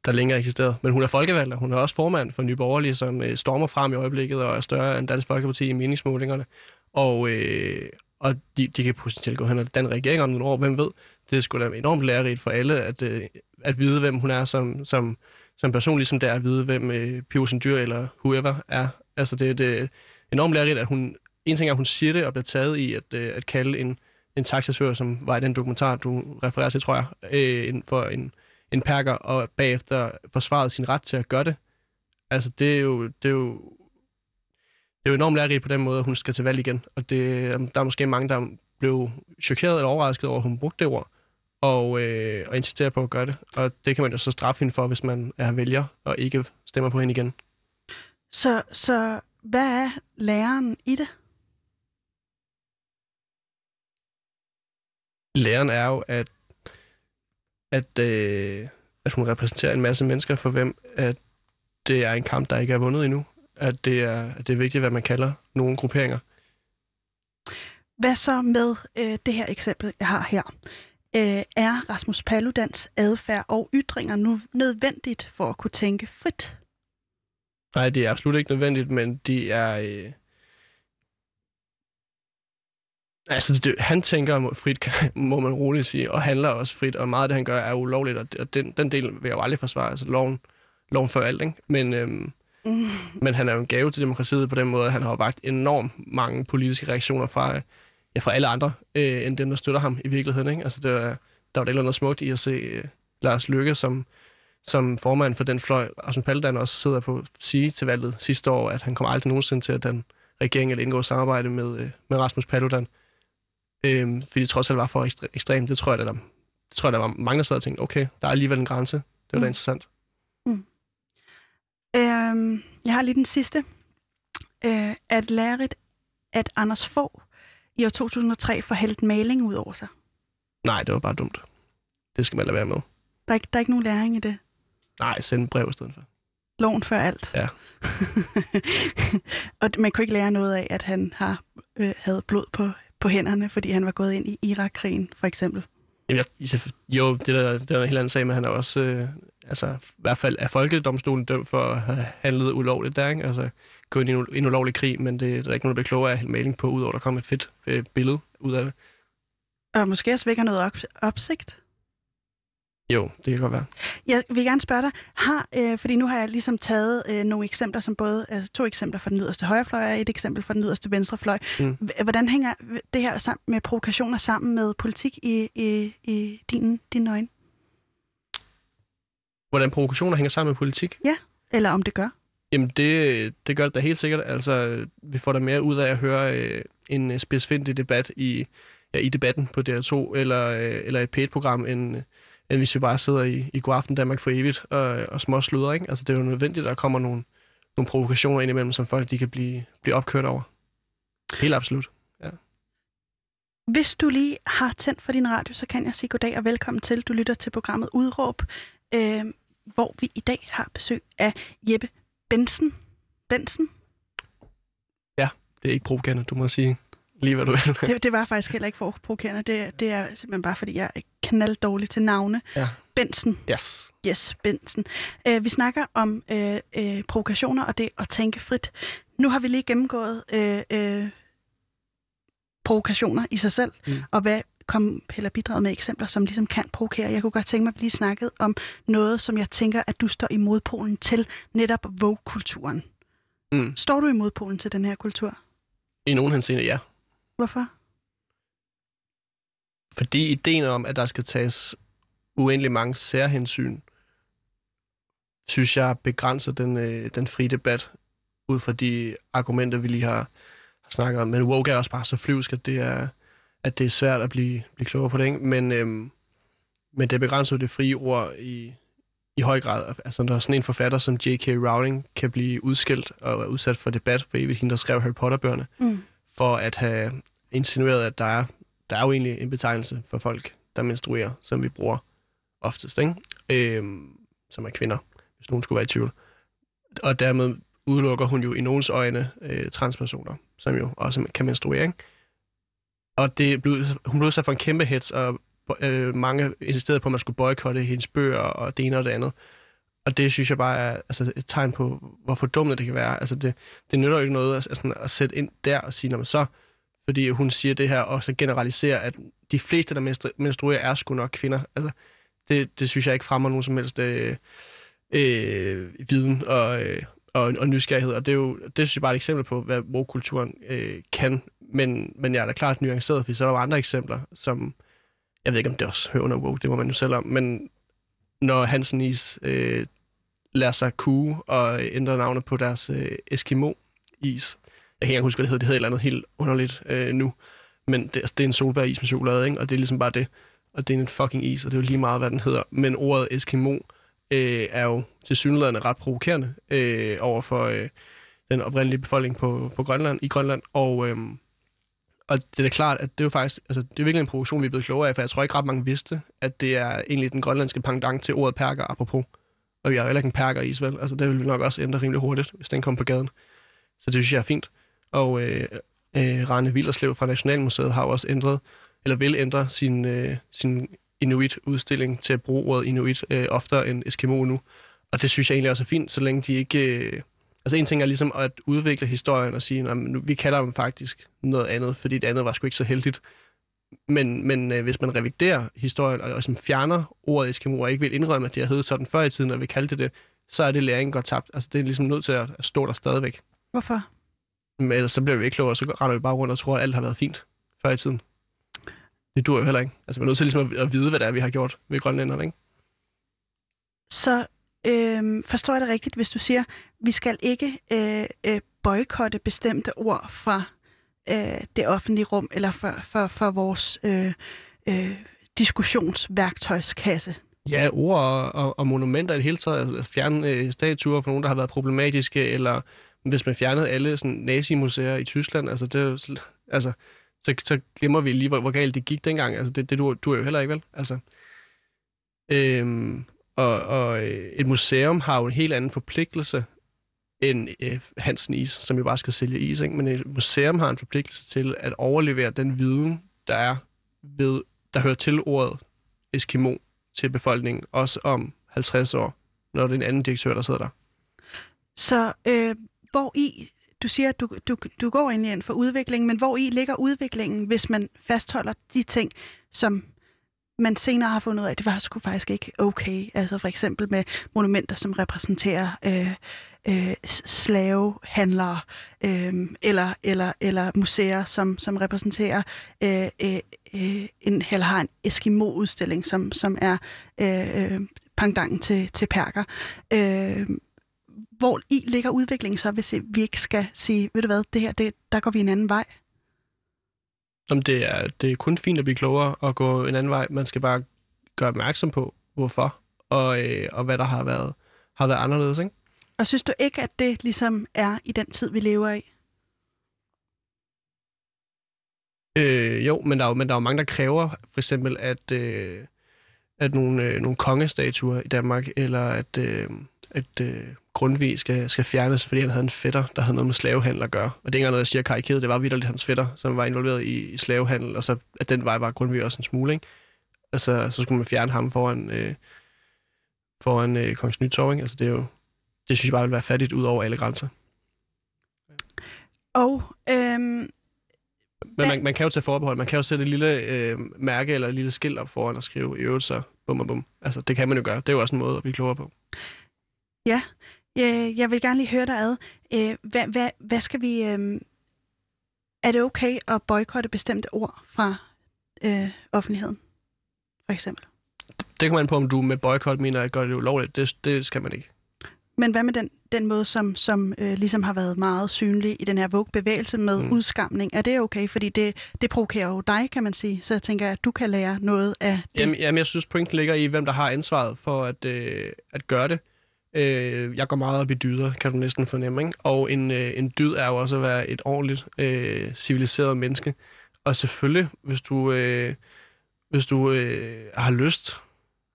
der længere eksisterer. Men hun er folkevalgt, og hun er også formand for Nye Borgerlige, som øh, stormer frem i øjeblikket og er større end Dansk Folkeparti i meningsmålingerne. Og, øh, og de, de kan potentielt gå hen og den regering om nogle år, hvem ved. Det er sgu da enormt lærerigt for alle at, øh, at vide, hvem hun er som, som, som person, ligesom det er at vide, hvem øh, Pio Dyr eller whoever er. Altså det, det er enormt lærerigt, at hun, en ting er, at hun siger det og bliver taget i at, øh, at kalde en, en taxachauffør, som var i den dokumentar, du refererer til, tror jeg, øh, for en, en perker, og bagefter forsvaret sin ret til at gøre det. Altså, det er jo, det er jo, det er jo enormt lærerigt på den måde, at hun skal til valg igen. Og det, øhm, der er måske mange, der blev chokeret eller overrasket over, at hun brugte det ord, og, øh, og insisterer på at gøre det. Og det kan man jo så straffe hende for, hvis man er vælger og ikke stemmer på hende igen. Så, så hvad er læreren i det? Læren er jo, at, at, øh, at hun repræsenterer en masse mennesker, for hvem at det er en kamp, der ikke er vundet endnu. At det er, at det er vigtigt, hvad man kalder nogle grupperinger. Hvad så med øh, det her eksempel, jeg har her? Øh, er Rasmus Paludans adfærd og ytringer nu nødvendigt for at kunne tænke frit? Nej, det er absolut ikke nødvendigt, men de er... Øh... Altså, det, han tænker frit, må man roligt sige, og handler også frit, og meget af det, han gør, er ulovligt, og den, den del vil jeg jo aldrig forsvare. Altså, loven, loven for alt, ikke? Men, øhm, mm. men han er jo en gave til demokratiet på den måde, at han har vagt enormt mange politiske reaktioner fra, ja, fra alle andre, øh, end dem, der støtter ham i virkeligheden, ikke? Altså, det er, der var det noget smukt i at se øh, Lars Lykke, som som formand for den fløj, Rasmus Paludan også sidder på sige til valget sidste år, at han kommer aldrig nogensinde til at den regering eller indgå samarbejde med, øh, med Rasmus Paludan. Øhm, fordi det trods alt var for ekstre, ekstremt. Det tror jeg, der, det tror jeg, der var mange, der sad og tænkte, okay, der er alligevel en grænse. Det var mm. da interessant. Mm. Øhm, jeg har lige den sidste. Øh, at lærerigt, at Anders få i år 2003 får hældt maling ud over sig. Nej, det var bare dumt. Det skal man lade være med. Der er ikke, der er ikke nogen læring i det? Nej, send en brev i stedet for. Loven før alt. Ja. (laughs) og man kunne ikke lære noget af, at han har øh, havde blod på, på hænderne, fordi han var gået ind i Irak-krigen, for eksempel. Jamen, jeg, jo, det er, det er en helt anden sag, men han er også, øh, altså, i hvert fald er folkedomstolen dømt for at have handlet ulovligt der, ikke? Altså, gå ind i en, en ulovlig krig, men det, der er ikke nogen, der bliver klogere af maling på, udover der kommer et fedt øh, billede ud af det. Og måske også vækker noget op, opsigt. Jo, det kan godt være. Jeg vil gerne spørge dig, har, øh, fordi nu har jeg ligesom taget øh, nogle eksempler, som både, altså to eksempler fra den yderste højrefløj og et eksempel fra den yderste venstrefløj. Mm. Hvordan hænger det her sammen med provokationer sammen med politik i, i, i din, din øjne? Hvordan provokationer hænger sammen med politik? Ja, eller om det gør. Jamen, det, det gør det da helt sikkert. Altså, vi får da mere ud af at høre øh, en specifik debat i, ja, i debatten på DR2, eller, øh, eller et P1-program, end end hvis vi bare sidder i, i Godaften Danmark for evigt og, og små sluder, ikke? Altså, det er jo nødvendigt, at der kommer nogle, nogle provokationer ind imellem, som folk de kan blive, blive opkørt over. Helt absolut, ja. Hvis du lige har tændt for din radio, så kan jeg sige goddag og velkommen til. Du lytter til programmet Udråb, øh, hvor vi i dag har besøg af Jeppe Bensen. Bensen? Ja, det er ikke provokerende, du må sige lige hvad du vil. det, det var faktisk heller ikke for provokerende. Det, det er simpelthen bare, fordi jeg er knald dårlig til navne. Ja. Benson. Yes. Yes, Benson. Uh, vi snakker om uh, uh, provokationer og det at tænke frit. Nu har vi lige gennemgået uh, uh, provokationer i sig selv, mm. og hvad kom Pelle bidraget med eksempler, som ligesom kan provokere. Jeg kunne godt tænke mig, at vi lige snakkede om noget, som jeg tænker, at du står i modpolen til, netop Vogue-kulturen. Mm. Står du i modpolen til den her kultur? I nogen henseende, ja. Hvorfor? Fordi ideen om, at der skal tages uendelig mange særhensyn, synes jeg begrænser den, øh, den frie debat ud fra de argumenter, vi lige har, har snakket om. Men woke er også bare så flyvsk, at det er, at det er svært at blive, blive klogere på det. Ikke? Men, øhm, men det begrænser jo det frie ord i, i høj grad. Altså, der er sådan en forfatter som J.K. Rowling kan blive udskilt og er udsat for debat for evigt, hende der skrev Harry Potter-bøgerne. Mm for at have insinueret, at der er, der er jo egentlig en betegnelse for folk, der menstruerer, som vi bruger oftest, ikke? Øhm, som er kvinder, hvis nogen skulle være i tvivl. Og dermed udelukker hun jo i nogens øjne øh, transpersoner, som jo også kan menstruere, ikke? Og det blev, hun blev udsat for en kæmpe hets, og øh, mange insisterede på, at man skulle boykotte hendes bøger og det ene og det andet. Og det synes jeg bare er altså, et tegn på, hvor fordummet det kan være. Altså, det, det nytter jo ikke noget at, altså, at sætte ind der og sige, så, fordi hun siger det her, og så generaliserer, at de fleste, der menstruerer, er sgu nok kvinder. Altså, det, det synes jeg ikke fremmer nogen som helst øh, øh, viden og, øh, og, og nysgerrighed. Og det, er jo, det synes jeg bare er et eksempel på, hvad woke-kulturen øh, kan. Men, men jeg er da klart nuanceret, fordi så er der jo andre eksempler, som... Jeg ved ikke, om det også hører under woke, det må man jo selv om. Men når Hansen Is øh, lader sig kue og ændre navnet på deres øh, Eskimo-is. Jeg kan ikke huske, hvad det hedder. Det hedder et eller andet helt underligt øh, nu. Men det, altså, det er en solbæris med chokolade, ikke? og det er ligesom bare det. Og det er en fucking is, og det er jo lige meget, hvad den hedder. Men ordet Eskimo øh, er jo til synligheden ret provokerende øh, over for øh, den oprindelige befolkning på, på Grønland, i Grønland. Og, øh, og det er da klart, at det er jo faktisk, altså, det er virkelig en provokation, vi er blevet klogere af, for jeg tror ikke ret mange vidste, at det er egentlig den grønlandske pendant til ordet perker, apropos. Og vi har jo heller ikke en perker is, vel? Altså, det vil vi nok også ændre rimelig hurtigt, hvis den kom på gaden. Så det synes jeg er fint. Og øh, øh, Rane Villerslev fra Nationalmuseet har jo også ændret, eller vil ændre sin, øh, sin Inuit-udstilling til at bruge ordet Inuit øh, oftere end Eskimo nu. Og det synes jeg egentlig også er fint, så længe de ikke... Øh, altså en ting er ligesom at udvikle historien og sige, at vi kalder dem faktisk noget andet, fordi det andet var sgu ikke så heldigt. Men, men øh, hvis man reviderer historien og, og som fjerner ordet Eskimo og ikke vil indrømme, at det har heddet sådan før i tiden, og vi kaldte det så er det læringen går tabt. Altså det er ligesom nødt til at, at stå der stadigvæk. Hvorfor? Men ellers så bliver vi ikke klogere, og så render vi bare rundt og tror, at alt har været fint før i tiden. Det dur jo heller ikke. Altså, man er nødt til ligesom at, at vide, hvad det er, vi har gjort ved grønlænderne, ikke? Så øh, forstår jeg det rigtigt, hvis du siger, vi skal ikke øh, øh, boykotte bestemte ord fra øh, det offentlige rum, eller for, for, for vores øh, øh, diskussionsværktøjskasse? Ja, ord og, og, og monumenter i det hele taget. Altså, fjerne øh, statuer for nogen, der har været problematiske, eller hvis man fjernede alle sådan, nazimuseer i Tyskland, altså, det, altså, så, så glemmer vi lige, hvor, hvor galt det gik dengang. Altså, det, det du, du er jo heller ikke, vel? Altså, øhm, og, og øh, et museum har jo en helt anden forpligtelse end øh, Hansen Is, som jo bare skal sælge is. Ikke? Men et museum har en forpligtelse til at overlevere den viden, der er ved, der hører til ordet Eskimo til befolkningen, også om 50 år, når det er en anden direktør, der sidder der. Så øh, hvor i, du siger, at du, du, du går ind i en for udvikling, men hvor i ligger udviklingen, hvis man fastholder de ting, som man senere har fundet ud af, at det var sgu faktisk ikke okay. Altså for eksempel med monumenter, som repræsenterer øh, øh, slavehandlere, øh, eller, eller, eller museer, som, som repræsenterer øh, øh, øh en, eller har en Eskimo-udstilling, som, som er øh, øh pangdangen til, til perker. Øh, hvor i ligger udviklingen så, hvis vi ikke skal sige, ved du hvad, det her, det, der går vi en anden vej? Jamen, det, er, det er kun fint at blive klogere og gå en anden vej. Man skal bare gøre opmærksom på, hvorfor, og, øh, og hvad der har været, har været anderledes, ikke? Og synes du ikke, at det ligesom er i den tid, vi lever i? Øh, jo, men der, er jo, men der er jo mange, der kræver for eksempel, at, øh, at nogle, øh, nogle kongestatuer i Danmark, eller at, øh, at øh, Grundtvig skal, skal fjernes, fordi han havde en fætter, der havde noget med slavehandel at gøre. Og det er ikke engang noget, jeg siger karikeret. Det var vidderligt hans fætter, som var involveret i, i slavehandel, og så at den vej var Grundtvig også en smule, ikke? Altså, så skulle man fjerne ham foran, øh, foran øh, Kongens Nytorv, ikke? Altså, det er jo, det synes jeg bare vil være fattigt ud over alle grænser. Og øhm, men man, man kan jo tage forbehold. Man kan jo sætte et lille øh, mærke eller et lille skilt op foran og skrive øvelser. Bum, bum, bum. Altså, det kan man jo gøre. Det er jo også en måde at blive klogere på. Ja, jeg vil gerne lige høre dig ad. Øh, hvad, hvad, hvad skal vi... Øh, er det okay at boykotte bestemte ord fra øh, offentligheden, for eksempel? Det kan man på, om du med boykot mener at gøre det ulovligt. Det, det skal man ikke. Men hvad med den, den måde, som, som øh, ligesom har været meget synlig i den her Vogue-bevægelse med mm. udskamning? Er det okay? Fordi det, det provokerer jo dig, kan man sige. Så jeg tænker, at du kan lære noget af det. Jamen, jamen jeg synes, pointen ligger i, hvem der har ansvaret for at, øh, at gøre det. Øh, jeg går meget op i dyder, kan du næsten fornemme. Ikke? Og en, øh, en dyd er jo også at være et ordentligt, øh, civiliseret menneske. Og selvfølgelig, hvis du, øh, hvis du øh, har lyst,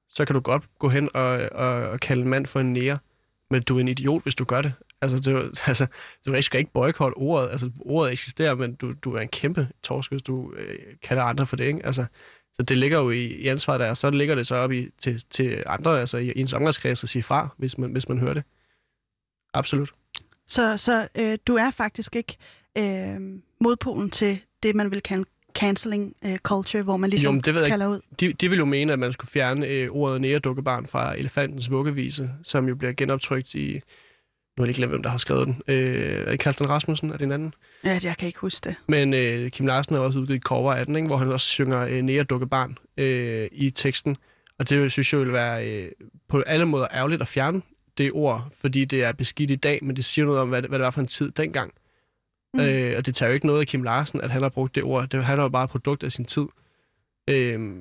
så kan du godt gå hen og, og, og kalde en mand for en nære. Men du er en idiot, hvis du gør det. Altså, det, (laughs) altså, du skal ikke boykotte ordet. Altså, ordet eksisterer, men du, du er en kæmpe torsk, hvis du øh, kalder andre for det. Ikke? Altså, så det ligger jo i, i ansvaret der, så ligger det så op i, til, til andre, altså i ens omgangskreds at sige fra, hvis man, hvis man hører det. Absolut. Så, så øh, du er faktisk ikke øh, modpolen til det, man vil kalde canceling øh, culture, hvor man ligesom Jo, det ved jeg kalder ud. De, de vil jo mene, at man skulle fjerne øh, ordet næredukkebarn fra Elefantens vuggevise, som jo bliver genoptrykt i... Nu har jeg ikke glemt, hvem der har skrevet den. Øh, er det Carsten Rasmussen? Er det en anden? Ja, jeg kan ikke huske det. Men øh, Kim Larsen har også udgivet et cover af den, ikke? hvor han også synger øh, næredukkebarn øh, i teksten. Og det synes jeg vil være øh, på alle måder ærgerligt at fjerne det ord, fordi det er beskidt i dag, men det siger noget om, hvad det, hvad det var for en tid dengang. Mm. Øh, og det tager jo ikke noget af Kim Larsen, at han har brugt det ord. Det, han er jo bare et produkt af sin tid. Øh,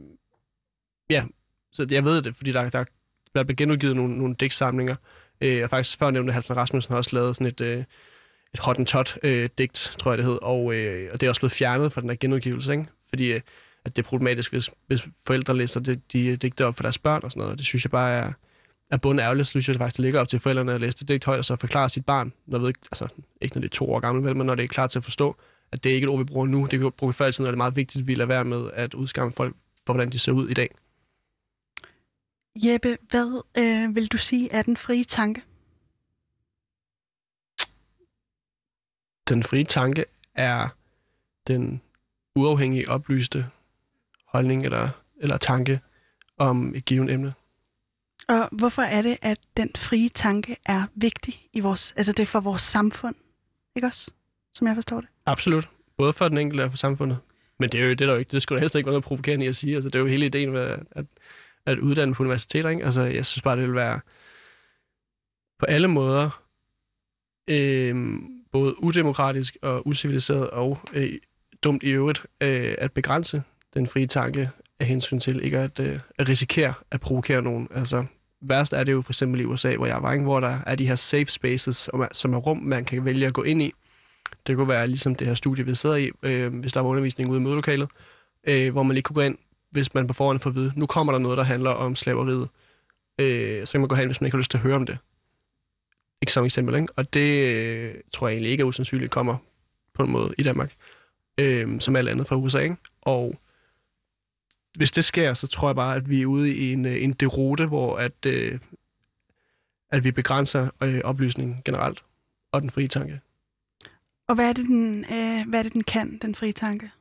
ja, så jeg ved det, fordi der, der, der bliver genudgivet nogle, nogle digtsamlinger. Øh, og faktisk før nævnte Halvdan Rasmussen har også lavet sådan et, øh, et hot and tot øh, digt, tror jeg det hed, og, øh, og det er også blevet fjernet fra den der genudgivelse, ikke? fordi øh, at det er problematisk, hvis, hvis forældre læser det, de øh, digter op for deres børn og sådan noget. Og det synes jeg bare er, er bund ærgerligt, så synes jeg det faktisk, det ligger op til forældrene at læse det digt højt, og så forklare sit barn, når ved, altså ikke når det er to år gammelt, vel, men når det er klar til at forstå, at det er ikke et ord, vi bruger nu, det bruger vi før i tiden, og det er meget vigtigt, at vi lader være med at udskamme folk for, hvordan de ser ud i dag. Jeppe, hvad øh, vil du sige er den frie tanke? Den frie tanke er den uafhængige, oplyste holdning eller, eller tanke om et givet emne. Og hvorfor er det, at den frie tanke er vigtig i vores, altså det er for vores samfund, ikke også? Som jeg forstår det. Absolut. Både for den enkelte og for samfundet. Men det er jo det er der jo ikke. Det skulle helst ikke være noget provokerende i at sige. Altså, det er jo hele ideen med at, at uddanne på universiteter. Ikke? Altså, jeg synes bare, det vil være på alle måder øh, både udemokratisk og usiviliseret og øh, dumt i øvrigt øh, at begrænse den frie tanke af hensyn til ikke at, øh, at risikere at provokere nogen. Altså, værst er det jo for eksempel i USA, hvor jeg var, ikke? hvor der er de her safe spaces, som er rum, man kan vælge at gå ind i. Det kunne være ligesom det her studie, vi sidder i, øh, hvis der var undervisning ude i mødelokalet, øh, hvor man lige kunne gå ind, hvis man på forhånd får at vide, nu kommer der noget, der handler om slaveriet. Øh, så kan man gå hen, hvis man ikke har lyst til at høre om det. Ikke som eksempel, ikke? Og det øh, tror jeg egentlig ikke er usandsynligt kommer på en måde i Danmark, øh, som alt andet fra USA, ikke? Og hvis det sker, så tror jeg bare, at vi er ude i en, øh, en derote, hvor at, øh, at vi begrænser øh, oplysningen generelt og den frie tanke. Og hvad er det, den, øh, hvad er det, den kan, den frie tanke?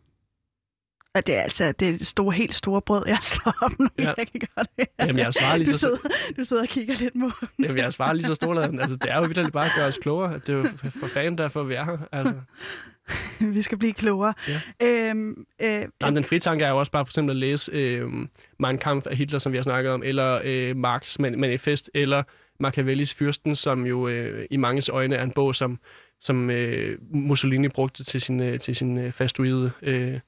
Og det er altså det, er det store, helt store brød, jeg slår op, når ja. jeg kan gøre det. Jamen, jeg svarer lige du, sidder, du sidder og kigger lidt mod. Jamen, jeg svarer lige så stort. Altså, det er jo vidt bare at gøre os klogere. Det er jo for fanden derfor, vi er her. Altså. (laughs) vi skal blive klogere. Ja. Øhm, øh, Jamen, den fritanke er jo også bare for eksempel at læse øh, Mein Kampf af Hitler, som vi har snakket om, eller øh, Marx Manifest, eller Machiavellis Fyrsten, som jo øh, i manges øjne er en bog, som, som øh, Mussolini brugte til sin, øh, til sin øh, fastuide øh,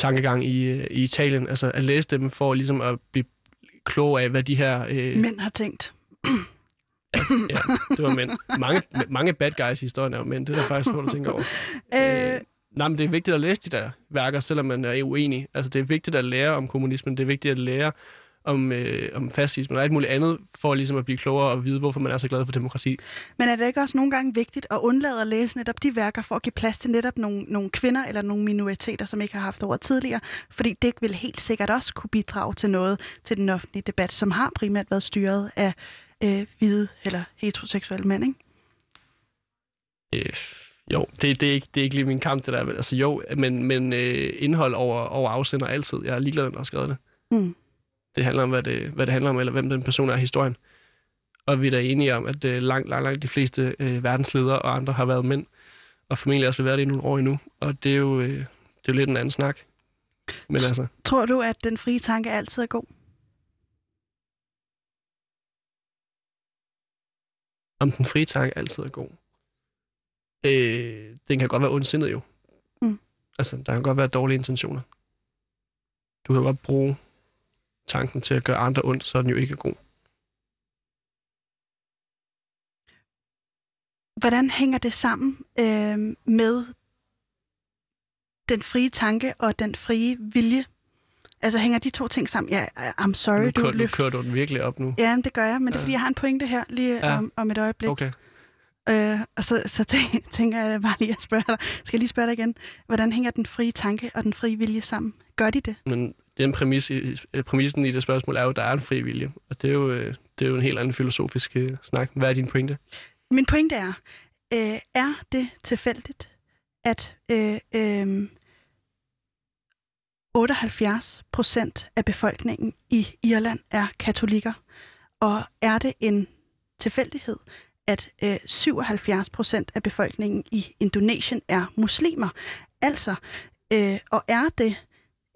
tankegang i, i Italien. Altså at læse dem for ligesom at blive klog af, hvad de her... Øh, Mænd har tænkt. ja, ja, det var mænd. Mange, mange bad guys i historien er jo mænd. Det er der faktisk svært at tænke over. (laughs) Øh, øh, nej, men det er vigtigt at læse de der værker, selvom man er uenig. Altså, det er vigtigt at lære om kommunismen. Det er vigtigt at lære om, øh, om fascismen og alt muligt andet, for ligesom at blive klogere og vide, hvorfor man er så glad for demokrati. Men er det ikke også nogle gange vigtigt at undlade at læse netop de værker, for at give plads til netop nogle, nogle kvinder eller nogle minoriteter, som ikke har haft ord tidligere? Fordi det vil helt sikkert også kunne bidrage til noget til den offentlige debat, som har primært været styret af øh, hvide eller heteroseksuelle mænd, ikke? Øh, jo, det, det, er ikke, det er ikke lige min kamp, det der. Altså jo, men, men øh, indhold over, over afsender altid. Jeg er ligeglad, når jeg har skrevet det. Mm. Det handler om, hvad det, hvad det handler om, eller hvem den person er i historien. Og vi er da enige om, at øh, langt, langt, langt de fleste øh, verdensledere og andre har været mænd, og formentlig også vil være det i nogle år endnu. Og det er jo, øh, det er jo lidt en anden snak. Men altså... Tror du, at den frie tanke altid er god? Om den frie tanke altid er god? Øh, den kan godt være ondsindet jo. Mm. Altså, der kan godt være dårlige intentioner. Du kan godt bruge tanken til at gøre andre ondt, så er den jo ikke god. Hvordan hænger det sammen øh, med den frie tanke og den frie vilje? Altså hænger de to ting sammen? Ja, I'm sorry, nu kører, du løft... Nu kører du den virkelig op nu. Ja, det gør jeg, men ja. det er fordi, jeg har en pointe her lige ja. om, om et øjeblik. Okay. Øh, og så, så (laughs) tænker jeg bare lige at spørge dig, skal jeg lige spørge dig igen, hvordan hænger den frie tanke og den frie vilje sammen? Gør de det? Men den præmis, i- præmissen i det spørgsmål er jo, at der er en fri vilje. Og det er jo, øh, det er jo en helt anden filosofisk øh, snak. Hvad er din pointe? Min pointe er, øh, er det tilfældigt, at øh, øh, 78 procent af befolkningen i Irland er katolikker? Og er det en tilfældighed, at øh, 77 procent af befolkningen i Indonesien er muslimer? Altså, øh, og er det...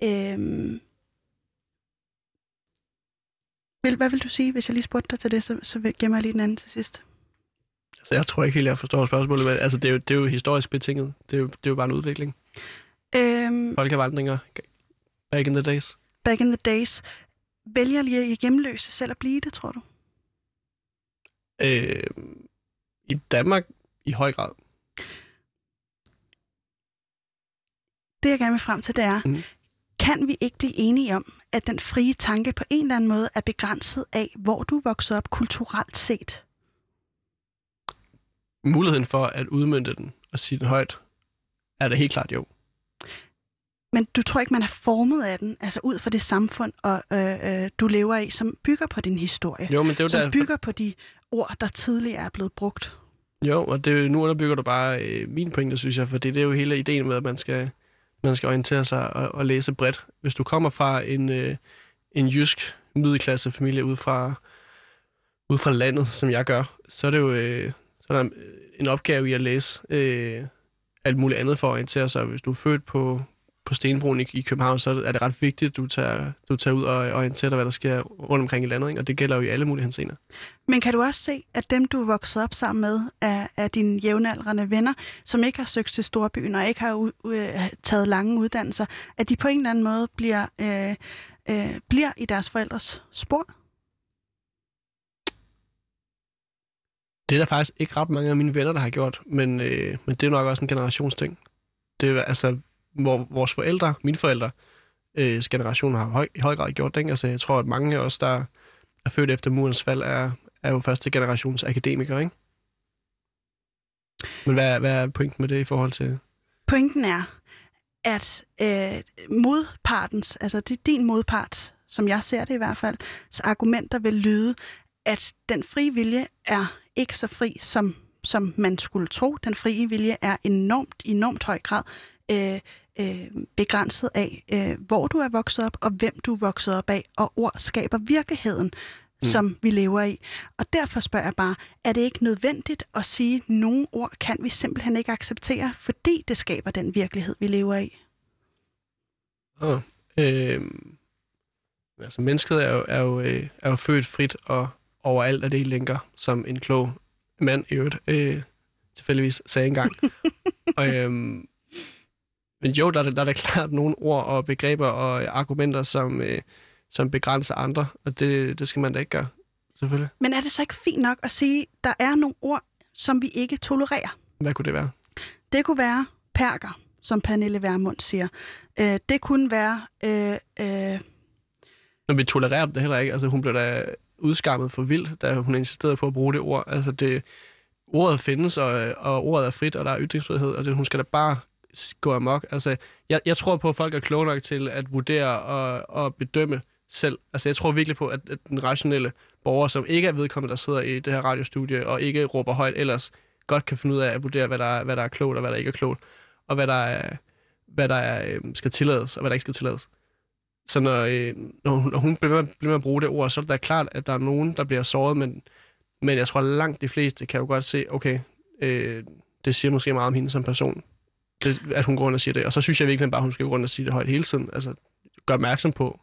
Øh, vil, hvad vil du sige, hvis jeg lige spurgte dig til det, så, så gemmer jeg lige den anden til sidst. Altså, jeg tror ikke helt, jeg forstår spørgsmålet. Men, altså, det er, jo, det er jo historisk betinget. Det er jo, det er jo bare en udvikling. Øhm, Folkevandringer back in the days. back in the days. Vælger lige hjemløse selv at blive det, tror du? Øh, I Danmark i høj grad. Det, jeg gerne vil frem til, det er, Mhm. Kan vi ikke blive enige om, at den frie tanke på en eller anden måde er begrænset af, hvor du vokser op kulturelt set? Muligheden for at udmynde den og sige den højt, er det helt klart jo. Men du tror ikke, man er formet af den, altså ud fra det samfund, og, øh, øh, du lever i, som bygger på din historie, Jo, men det er jo som der, bygger på de ord, der tidligere er blevet brugt. Jo, og det, er nu underbygger du bare øh, min pointe, synes jeg, for det, det er jo hele ideen med, at man skal, man skal orientere sig og, og læse bredt. Hvis du kommer fra en, øh, en jysk middelklassefamilie ud fra, ud fra landet, som jeg gør, så er det jo øh, så er der en opgave i at læse øh, alt muligt andet for at orientere sig. Hvis du er født på, på Stenbroen i, i København, så er det ret vigtigt, at du tager, du tager ud og orienterer dig, hvad der sker rundt omkring i landet. Ikke? Og det gælder jo i alle mulige henseender. Men kan du også se, at dem, du er vokset op sammen med, er, er dine jævnaldrende venner, som ikke har søgt til storbyen og ikke har u- u- taget lange uddannelser, at de på en eller anden måde bliver, øh, øh, bliver i deres forældres spor? Det er der faktisk ikke ret mange af mine venner, der har gjort, men, øh, men det er nok også en generationsting. Det er altså, hvor vores forældre, mine forældre, øh, generation har høj, i høj grad gjort det. Altså, jeg tror, at mange af os, der er født efter murens fald, er, er jo første generations akademikere, ikke? Men hvad, hvad er pointen med det i forhold til... Pointen er, at øh, modpartens, altså det er din modpart, som jeg ser det i hvert fald, så argumenter vil lyde, at den frie vilje er ikke så fri, som, som man skulle tro. Den frie vilje er enormt, enormt høj grad øh, øh, begrænset af, øh, hvor du er vokset op, og hvem du er vokset op af, og ord skaber virkeligheden, mm. som vi lever i. Og derfor spørger jeg bare, er det ikke nødvendigt at sige, at nogle ord kan vi simpelthen ikke acceptere, fordi det skaber den virkelighed, vi lever i? Oh, øh, altså, mennesket er jo, er, jo, øh, er jo født frit og overalt, og det lænker, som en klog mand i øvrigt øh, tilfældigvis sagde engang. (laughs) og, øhm, men jo, der er, der er da klart nogle ord og begreber og argumenter, som, øh, som begrænser andre, og det, det skal man da ikke gøre, selvfølgelig. Men er det så ikke fint nok at sige, at der er nogle ord, som vi ikke tolererer? Hvad kunne det være? Det kunne være perker, som Pernille Vermund siger. Øh, det kunne være... Øh, øh, Når vi tolererer det heller ikke. Altså, hun blev da udskammet for vildt, da hun insisterede på at bruge det ord. Altså, det, ordet findes, og, og ordet er frit, og der er ytringsfrihed, og det, hun skal da bare gå amok. Altså, jeg, jeg tror på, at folk er kloge nok til at vurdere og, og bedømme selv. Altså, jeg tror virkelig på, at, at den rationelle borger, som ikke er vedkommende, der sidder i det her radiostudie, og ikke råber højt ellers, godt kan finde ud af at vurdere, hvad der, er, hvad der er klogt, og hvad der ikke er klogt, og hvad der, er, hvad der er, øhm, skal tillades, og hvad der ikke skal tillades. Så når, øh, når, hun, når hun bliver med, bliver med at bruge det ord, så er det da klart, at der er nogen, der bliver såret, men, men jeg tror, at langt de fleste kan jo godt se, okay, øh, det siger måske meget om hende som person, det, at hun går rundt og siger det. Og så synes jeg virkelig bare, at hun skal gå rundt og sige det højt hele tiden. Altså, gør opmærksom på,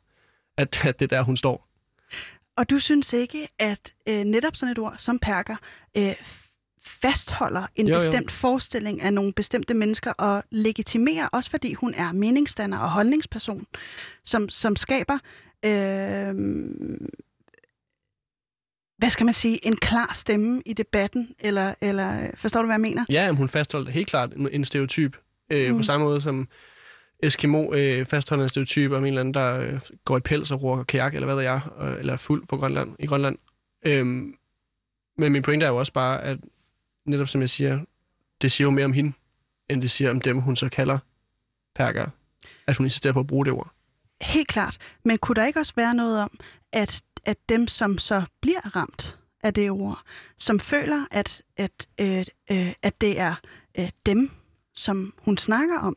at, at det er der, hun står. og du synes ikke, at øh, netop sådan et ord som perker øh, fastholder en Jo, jo, jo. bestemt forestilling af nogle bestemte mennesker og legitimerer, også fordi hun er meningsdanner og holdningsperson, som, som skaber, øh, hvad skal man sige, en klar stemme i debatten, eller, eller forstår du, hvad jeg mener? Ja, men hun fastholder helt klart en, en stereotyp. Øh, mm. På samme måde som Eskimo øh, fastholder en stereotyp om en eller anden, der øh, går i pels og roer kajak, eller hvad ved jeg, øh, eller er fuld på Grønland, i Grønland. Øhm, men min pointe er jo også bare, at netop som jeg siger, det siger jo mere om hende, end det siger om dem, hun så kalder perker. At hun insisterer på at bruge det ord. helt klart. Men kunne der ikke også være noget om, at, at dem, som så bliver ramt af det ord, som føler, at, at, øh, øh, at det er øh, dem, som hun snakker om,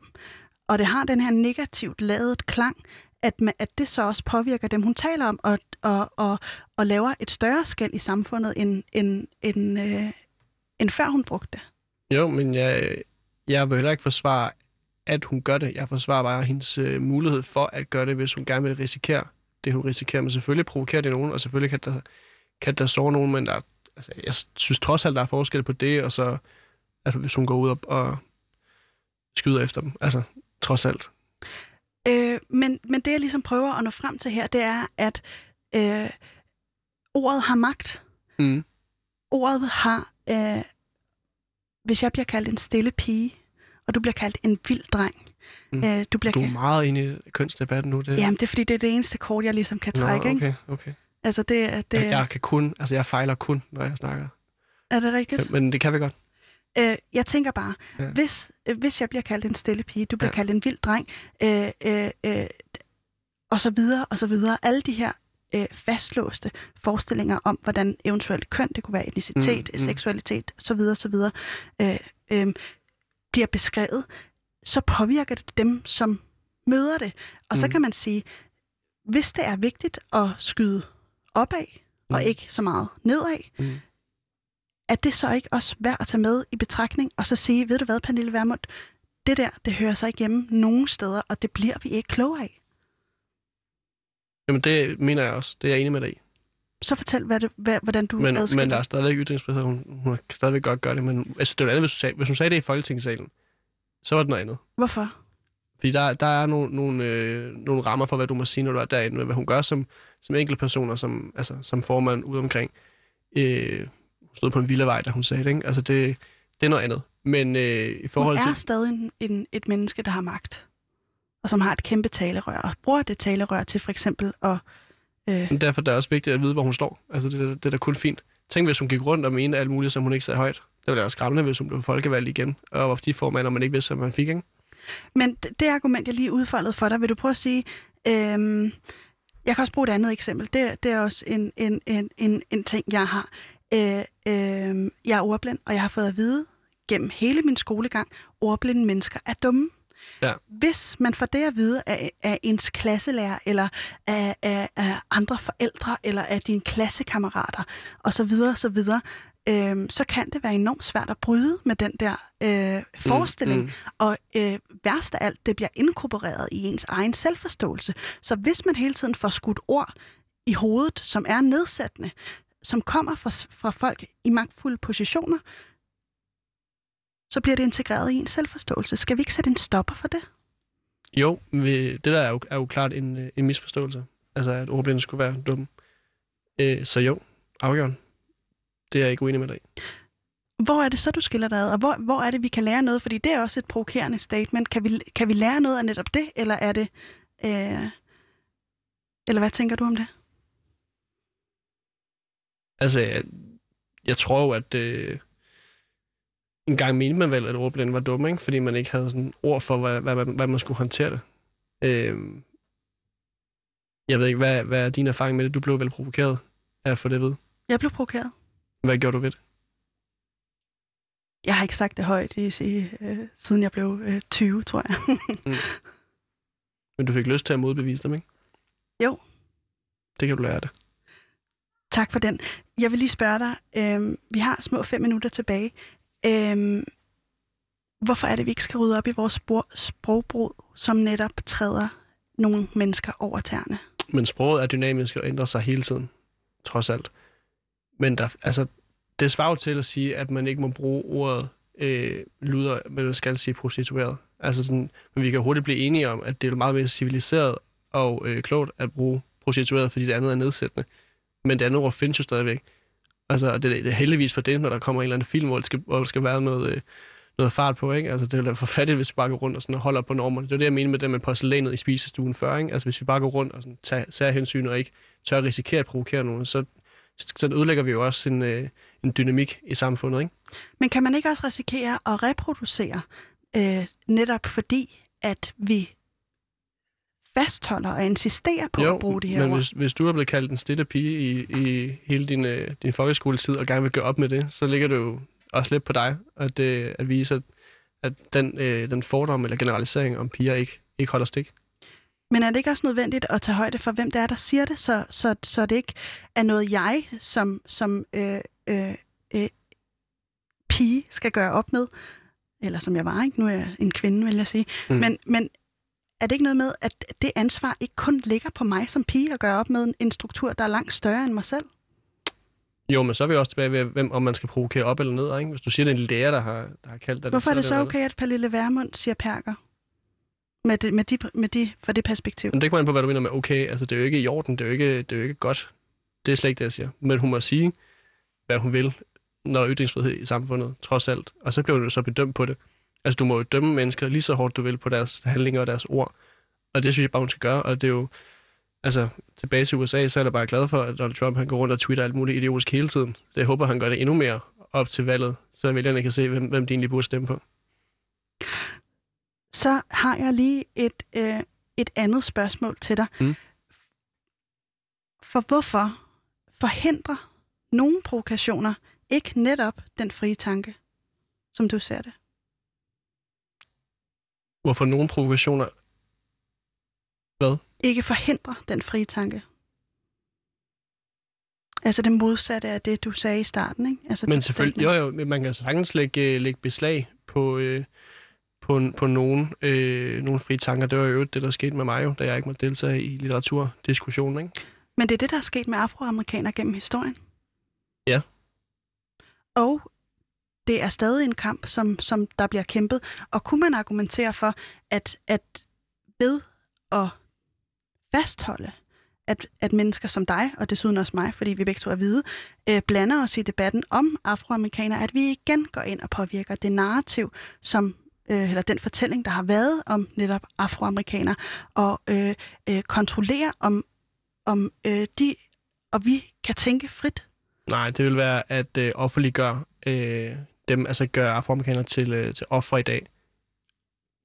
og det har den her negativt lavet klang, at, man, at det så også påvirker dem, hun taler om, og, og, og, og laver et større skæld i samfundet, end, end, end, øh, end før hun brugte det. Jo, men jeg, jeg vil heller ikke forsvare, at hun gør det. Jeg forsvarer bare hendes øh, mulighed for at gøre det, hvis hun gerne vil risikere det, hun risikerer. Men selvfølgelig provokerer det nogen, og selvfølgelig kan der, kan der sove nogen, men der, altså, jeg synes trods alt, der er forskel på det, og så altså, hvis hun går ud og, og skyder efter dem. Altså, trods alt. Øh, men, men det, jeg ligesom prøver at nå frem til her, det er, at øh, ordet har magt. Mm. Ordet har... Øh, hvis jeg bliver kaldt en stille pige, og du bliver kaldt en vild dreng. Mm. Øh, du, bliver Du er kaldt, meget inde i kønsdebatten nu. Det... Jamen, det er fordi, det er det eneste kort, jeg ligesom kan trække. Nå, okay, okay. Altså, det, det, Jeg, jeg kan kun, altså jeg fejler kun, når jeg snakker. er det rigtigt? Men det kan vi godt. Øh, jeg tænker bare, Ja. hvis, øh, hvis jeg bliver kaldt en stille pige, du bliver Ja. kaldt en vild dreng, øh, øh, øh, og så videre, og så videre. Alle de her øh, fastlåste forestillinger om, hvordan eventuelt køn, det kunne være etnicitet, Mm, mm, seksualitet, så videre, så videre, øh, øh, bliver beskrevet, så påvirker det dem, som møder det. Og så Mm. kan man sige, hvis det er vigtigt at skyde opad, og Mm. ikke så meget nedad, Mm. Er det så ikke også værd at tage med i betragtning, og så sige, ved du hvad, Pernille Vermund, det der, det hører sig ikke hjemme nogen steder, og det bliver vi ikke kloge af. Jamen det mener jeg også. Det er jeg enig med dig i. Så fortæl, hvad det, hvad, hvordan du Men, adskiller. men der er stadigvæk ytringsfrihed. Hun, hun kan stadigvæk godt gøre det. Men altså, det var andet, hvis hun, sagde, hvis hun sagde det i Folketingssalen, så var det noget andet. Hvorfor? Fordi der, der er nogle, nogle, øh, nogle rammer for, hvad du må sige, når du er derinde. Men hvad hun gør som, som enkelte personer, som, altså, som formand ude omkring. Øh, stod på en villavej, da hun sagde det. Ikke? Altså det, det er noget andet. Men øh, i Hun forhold er til... stadig en, en, et menneske, der har magt, og som har et kæmpe talerør, og bruger det talerør til for eksempel at... Øh, Men derfor er det også vigtigt at vide, hvor hun står. Altså, det, det, det er da kun fint. Tænk, hvis hun gik rundt og mente alt muligt, som hun ikke sagde højt. Det ville være skræmmende, hvis hun blev folkevalgt igen, og var partiformand, og man ikke vidste, hvad man fik, ikke? men det, det argument, jeg lige udfoldede for dig, vil du prøve at sige... Øh, jeg kan også bruge et andet eksempel. Det, det er også en, en, en, en, en ting, jeg har. Øh, øh, jeg er ordblind, og jeg har fået at vide gennem hele min skolegang, ordblinde mennesker er dumme. Ja. Hvis man får det at vide af, af ens klasselærer, eller af, af, af andre forældre, eller af dine klassekammerater, osv., så, videre, øh, så kan det være enormt svært at bryde med den der øh, forestilling. Mm, mm. Og øh, værst af alt, det bliver inkorporeret i ens egen selvforståelse. Så hvis man hele tiden får skudt ord i hovedet, som er nedsættende, som kommer fra, fra folk i magtfulde positioner, så bliver det integreret i ens selvforståelse. Skal vi ikke sætte en stopper for det? Jo, det der er jo, er jo klart en, øh, en misforståelse. Altså, at ordblinde skulle være dumme. Øh, så jo, afgjørende. Det er jeg ikke uenig med dig. Hvor er det så, du skiller dig ad? Og hvor, hvor er det, vi kan lære noget? Fordi det er også et provokerende statement. Kan vi, kan vi lære noget af netop det, eller er det... Øh, eller hvad tænker du om det? Altså, jeg, jeg tror jo, at øh, en gang mente man vel, at ordblinde var dumme, ikke? fordi man ikke havde sådan ord for, hvad, hvad, hvad, hvad man skulle håndtere det. Øh, jeg ved ikke, hvad, hvad er din erfaring med det? Du blev vel provokeret af at få det ved. Jeg blev provokeret. Hvad gjorde du ved det? Jeg har ikke sagt det højt i, i, øh, siden jeg blev øh, 20, tror jeg. (laughs) Men du fik lyst til at modbevise dem, ikke? Jo. Det kan du lære af det tak for den. Jeg vil lige spørge dig. Øh, vi har små fem minutter tilbage. Øh, hvorfor er det, vi ikke skal rydde op i vores spor, sprogbrug, som netop træder nogle mennesker over tæerne? Men sproget er dynamisk og ændrer sig hele tiden, trods alt. Men der, altså, det svarer til at sige, at man ikke må bruge ordet øh, luder, men man skal sige prostitueret. Altså sådan, men vi kan hurtigt blive enige om, at det er meget mere civiliseret og øh, klogt at bruge prostitueret, fordi det andet er nedsættende. Men det andet ord findes jo stadigvæk. Altså, det, det er heldigvis for det, når der kommer en eller anden film, hvor, det skal, hvor der skal være noget, øh, noget fart på, ikke? Altså, det er for fattigt, hvis vi bare går rundt og sådan og holder på normerne. Det er det, jeg mener med det med porcelænet i spisestuen før, ikke? Altså, hvis vi bare går rundt og sådan tager særhensyn og ikke tør risikere at provokere nogen, så, så ødelægger vi jo også en, øh, en dynamik i samfundet, ikke? Men kan man ikke også risikere at reproducere, øh, netop fordi, at vi fastholder og insisterer på jo, at bruge det her men ord. hvis, hvis du er blevet kaldt en stille pige i, i hele din, øh, din folkeskoletid og gerne vil gøre op med det, så ligger det jo også lidt på dig at, øh, at vise, at, at den, øh, den fordom eller generalisering om piger ikke, ikke holder stik. Men er det ikke også nødvendigt at tage højde for, hvem det er, der siger det, så, så, så det ikke er noget, jeg som, som øh, øh, øh, pige skal gøre op med? Eller som jeg var, ikke? Nu er jeg en kvinde, vil jeg sige. Mm. Mm. Men, men er det ikke noget med, at det ansvar ikke kun ligger på mig som pige at gøre op med en, struktur, der er langt større end mig selv? Jo, men så er vi også tilbage ved, hvem, om man skal provokere op eller ned. Ikke? Hvis du siger, det er en lærer, der har, der har kaldt dig Hvorfor er det så noget andet. okay, at Pernille Vermund siger perker? Med, det, med, de, med de, fra det perspektiv. Men det kommer an på, hvad du mener med okay. Altså, det er jo ikke i orden. Det er jo ikke, det er jo ikke godt. Det er slet ikke det, jeg siger. Men hun må sige, hvad hun vil, når der er ytringsfrihed i samfundet, trods alt. Og så bliver du så bedømt på det. Altså, du må jo dømme mennesker lige så hårdt, du vil, på deres handlinger og deres ord. Og det synes jeg bare, hun skal gøre. Og det er jo... Altså, tilbage til USA, så er jeg bare glad for, at Donald Trump han går rundt og twitter alt muligt idiotisk hele tiden. Så jeg håber, han gør det endnu mere op til valget, så vælgerne kan se, hvem, hvem de egentlig burde stemme på. Så har jeg lige et, øh, et andet spørgsmål til dig. Mm. For hvorfor forhindrer nogle provokationer ikke netop den frie tanke, som du ser det? Hvorfor nogle provokationer... Ikke forhindrer den frie tanke? Altså det modsatte af det, du sagde i starten, ikke? Altså Men selvfølgelig, jo jo, men man kan sagtens lægge, lægge beslag på, øh, på, på nogle, øh, nogle frie tanker. Det var jo det, der skete med mig jo, da jeg ikke måtte deltage i litteraturdiskussionen. Ikke? Men det er det, der er sket med afroamerikanere gennem historien. Ja. Og det er stadig en kamp, som, som der bliver kæmpet. Og kunne man argumentere for, at, at ved at fastholde, at, at mennesker som dig, og desuden også mig, fordi vi begge to er hvide, øh, blander os i debatten om afroamerikanere, at vi igen går ind og påvirker det narrativ, som øh, eller den fortælling, der har været om netop afroamerikanere, og øh, øh, kontrollere om, om øh, de og vi kan tænke frit. Nej, det vil være at øh, offentliggøre øh, dem, altså gøre afroamerikanere til, øh, til ofre i dag.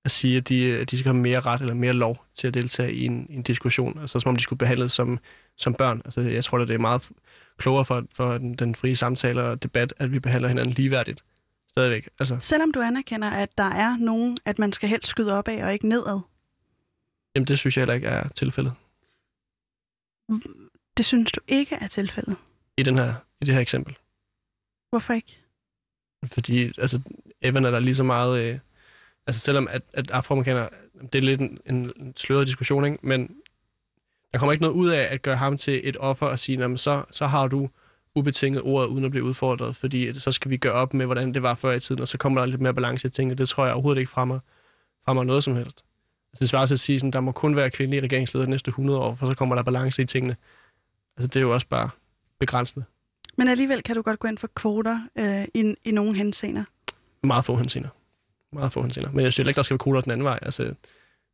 At sige, at de, at de skal have mere ret eller mere lov til at deltage i en, en diskussion. Altså som om de skulle behandles som, som børn. Altså jeg tror, at det er meget klogere for, for den, den frie samtale og debat, at vi behandler hinanden ligeværdigt. Stadigvæk. Altså, Selvom du anerkender, at der er nogen, at man skal helst skyde op af og ikke nedad. jamen det synes jeg heller ikke er tilfældet. Det synes du ikke er tilfældet. I, den her, i det her eksempel. Hvorfor ikke? Fordi altså, Evan er der lige så meget... Øh, altså selvom at, at afroamerikanere, det er lidt en, en, sløret diskussion, ikke? men der kommer ikke noget ud af at gøre ham til et offer og sige, jamen så, så har du ubetinget ordet, uden at blive udfordret, fordi så skal vi gøre op med, hvordan det var før i tiden, og så kommer der lidt mere balance i tingene. Det tror jeg overhovedet ikke fremmer, fremmer noget som helst. Altså, det svarer til at sige, at der må kun være kvindelige regeringsledere de næste 100 år, for så kommer der balance i tingene. Altså, det er jo også bare begrænsende. Men alligevel kan du godt gå ind for kvoter øh, i, i nogle henseender. Meget få henseender. Meget få henseender. Men jeg synes ikke, der skal være kvoter den anden vej. Altså,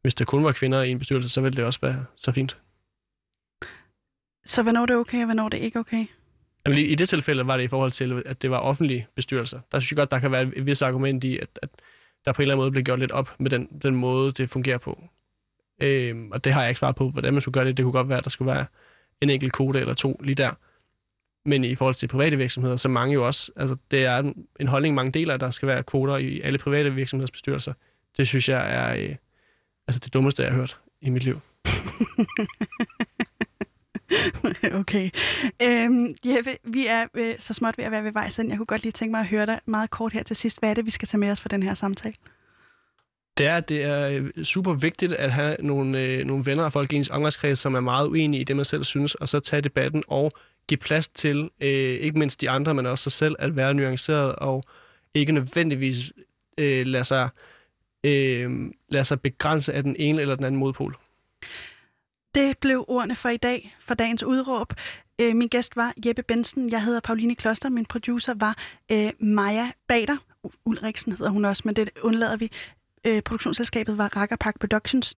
hvis der kun var kvinder i en bestyrelse, så ville det også være så fint. Så hvornår er det okay, og hvornår er det ikke okay? Jamen, i det tilfælde var det i forhold til, at det var offentlige bestyrelser. Der synes jeg godt, der kan være et, et vis argument i, at, at der på en eller anden måde bliver gjort lidt op med den, den måde, det fungerer på. Øhm, og det har jeg ikke svaret på, hvordan man skulle gøre det. Det kunne godt være, at der skulle være en enkelt kode eller to lige der. Men i forhold til private virksomheder, så mange jo også, altså det er en, en holdning, mange deler, at der skal være kvoter i alle private virksomheders bestyrelser. Det synes jeg er øh, altså det dummeste, jeg har hørt i mit liv. (laughs) okay. Øhm, Jeppe, vi er øh, så småt ved at være ved vej siden. Jeg kunne godt lige tænke mig at høre dig meget kort her til sidst. Hvad er det, vi skal tage med os for den her samtale? det er, det er øh, super vigtigt at have nogle, øh, nogle venner og folk i ens omgangskreds, som er meget uenige i det, man selv synes, og så tage debatten og give plads til, øh, ikke mindst de andre, men også sig selv, at være nuanceret og ikke nødvendigvis øh, lade, sig, øh, lade sig begrænse af den ene eller den anden modpol. Det blev ordene for i dag, for dagens udråb. Øh, min gæst var Jeppe Bensen. Jeg hedder Pauline Kloster. Min producer var øh, Maja Bader. Ulriksen hedder hun også, men det undlader vi. Øh, produktionsselskabet var Rakkerpark Productions.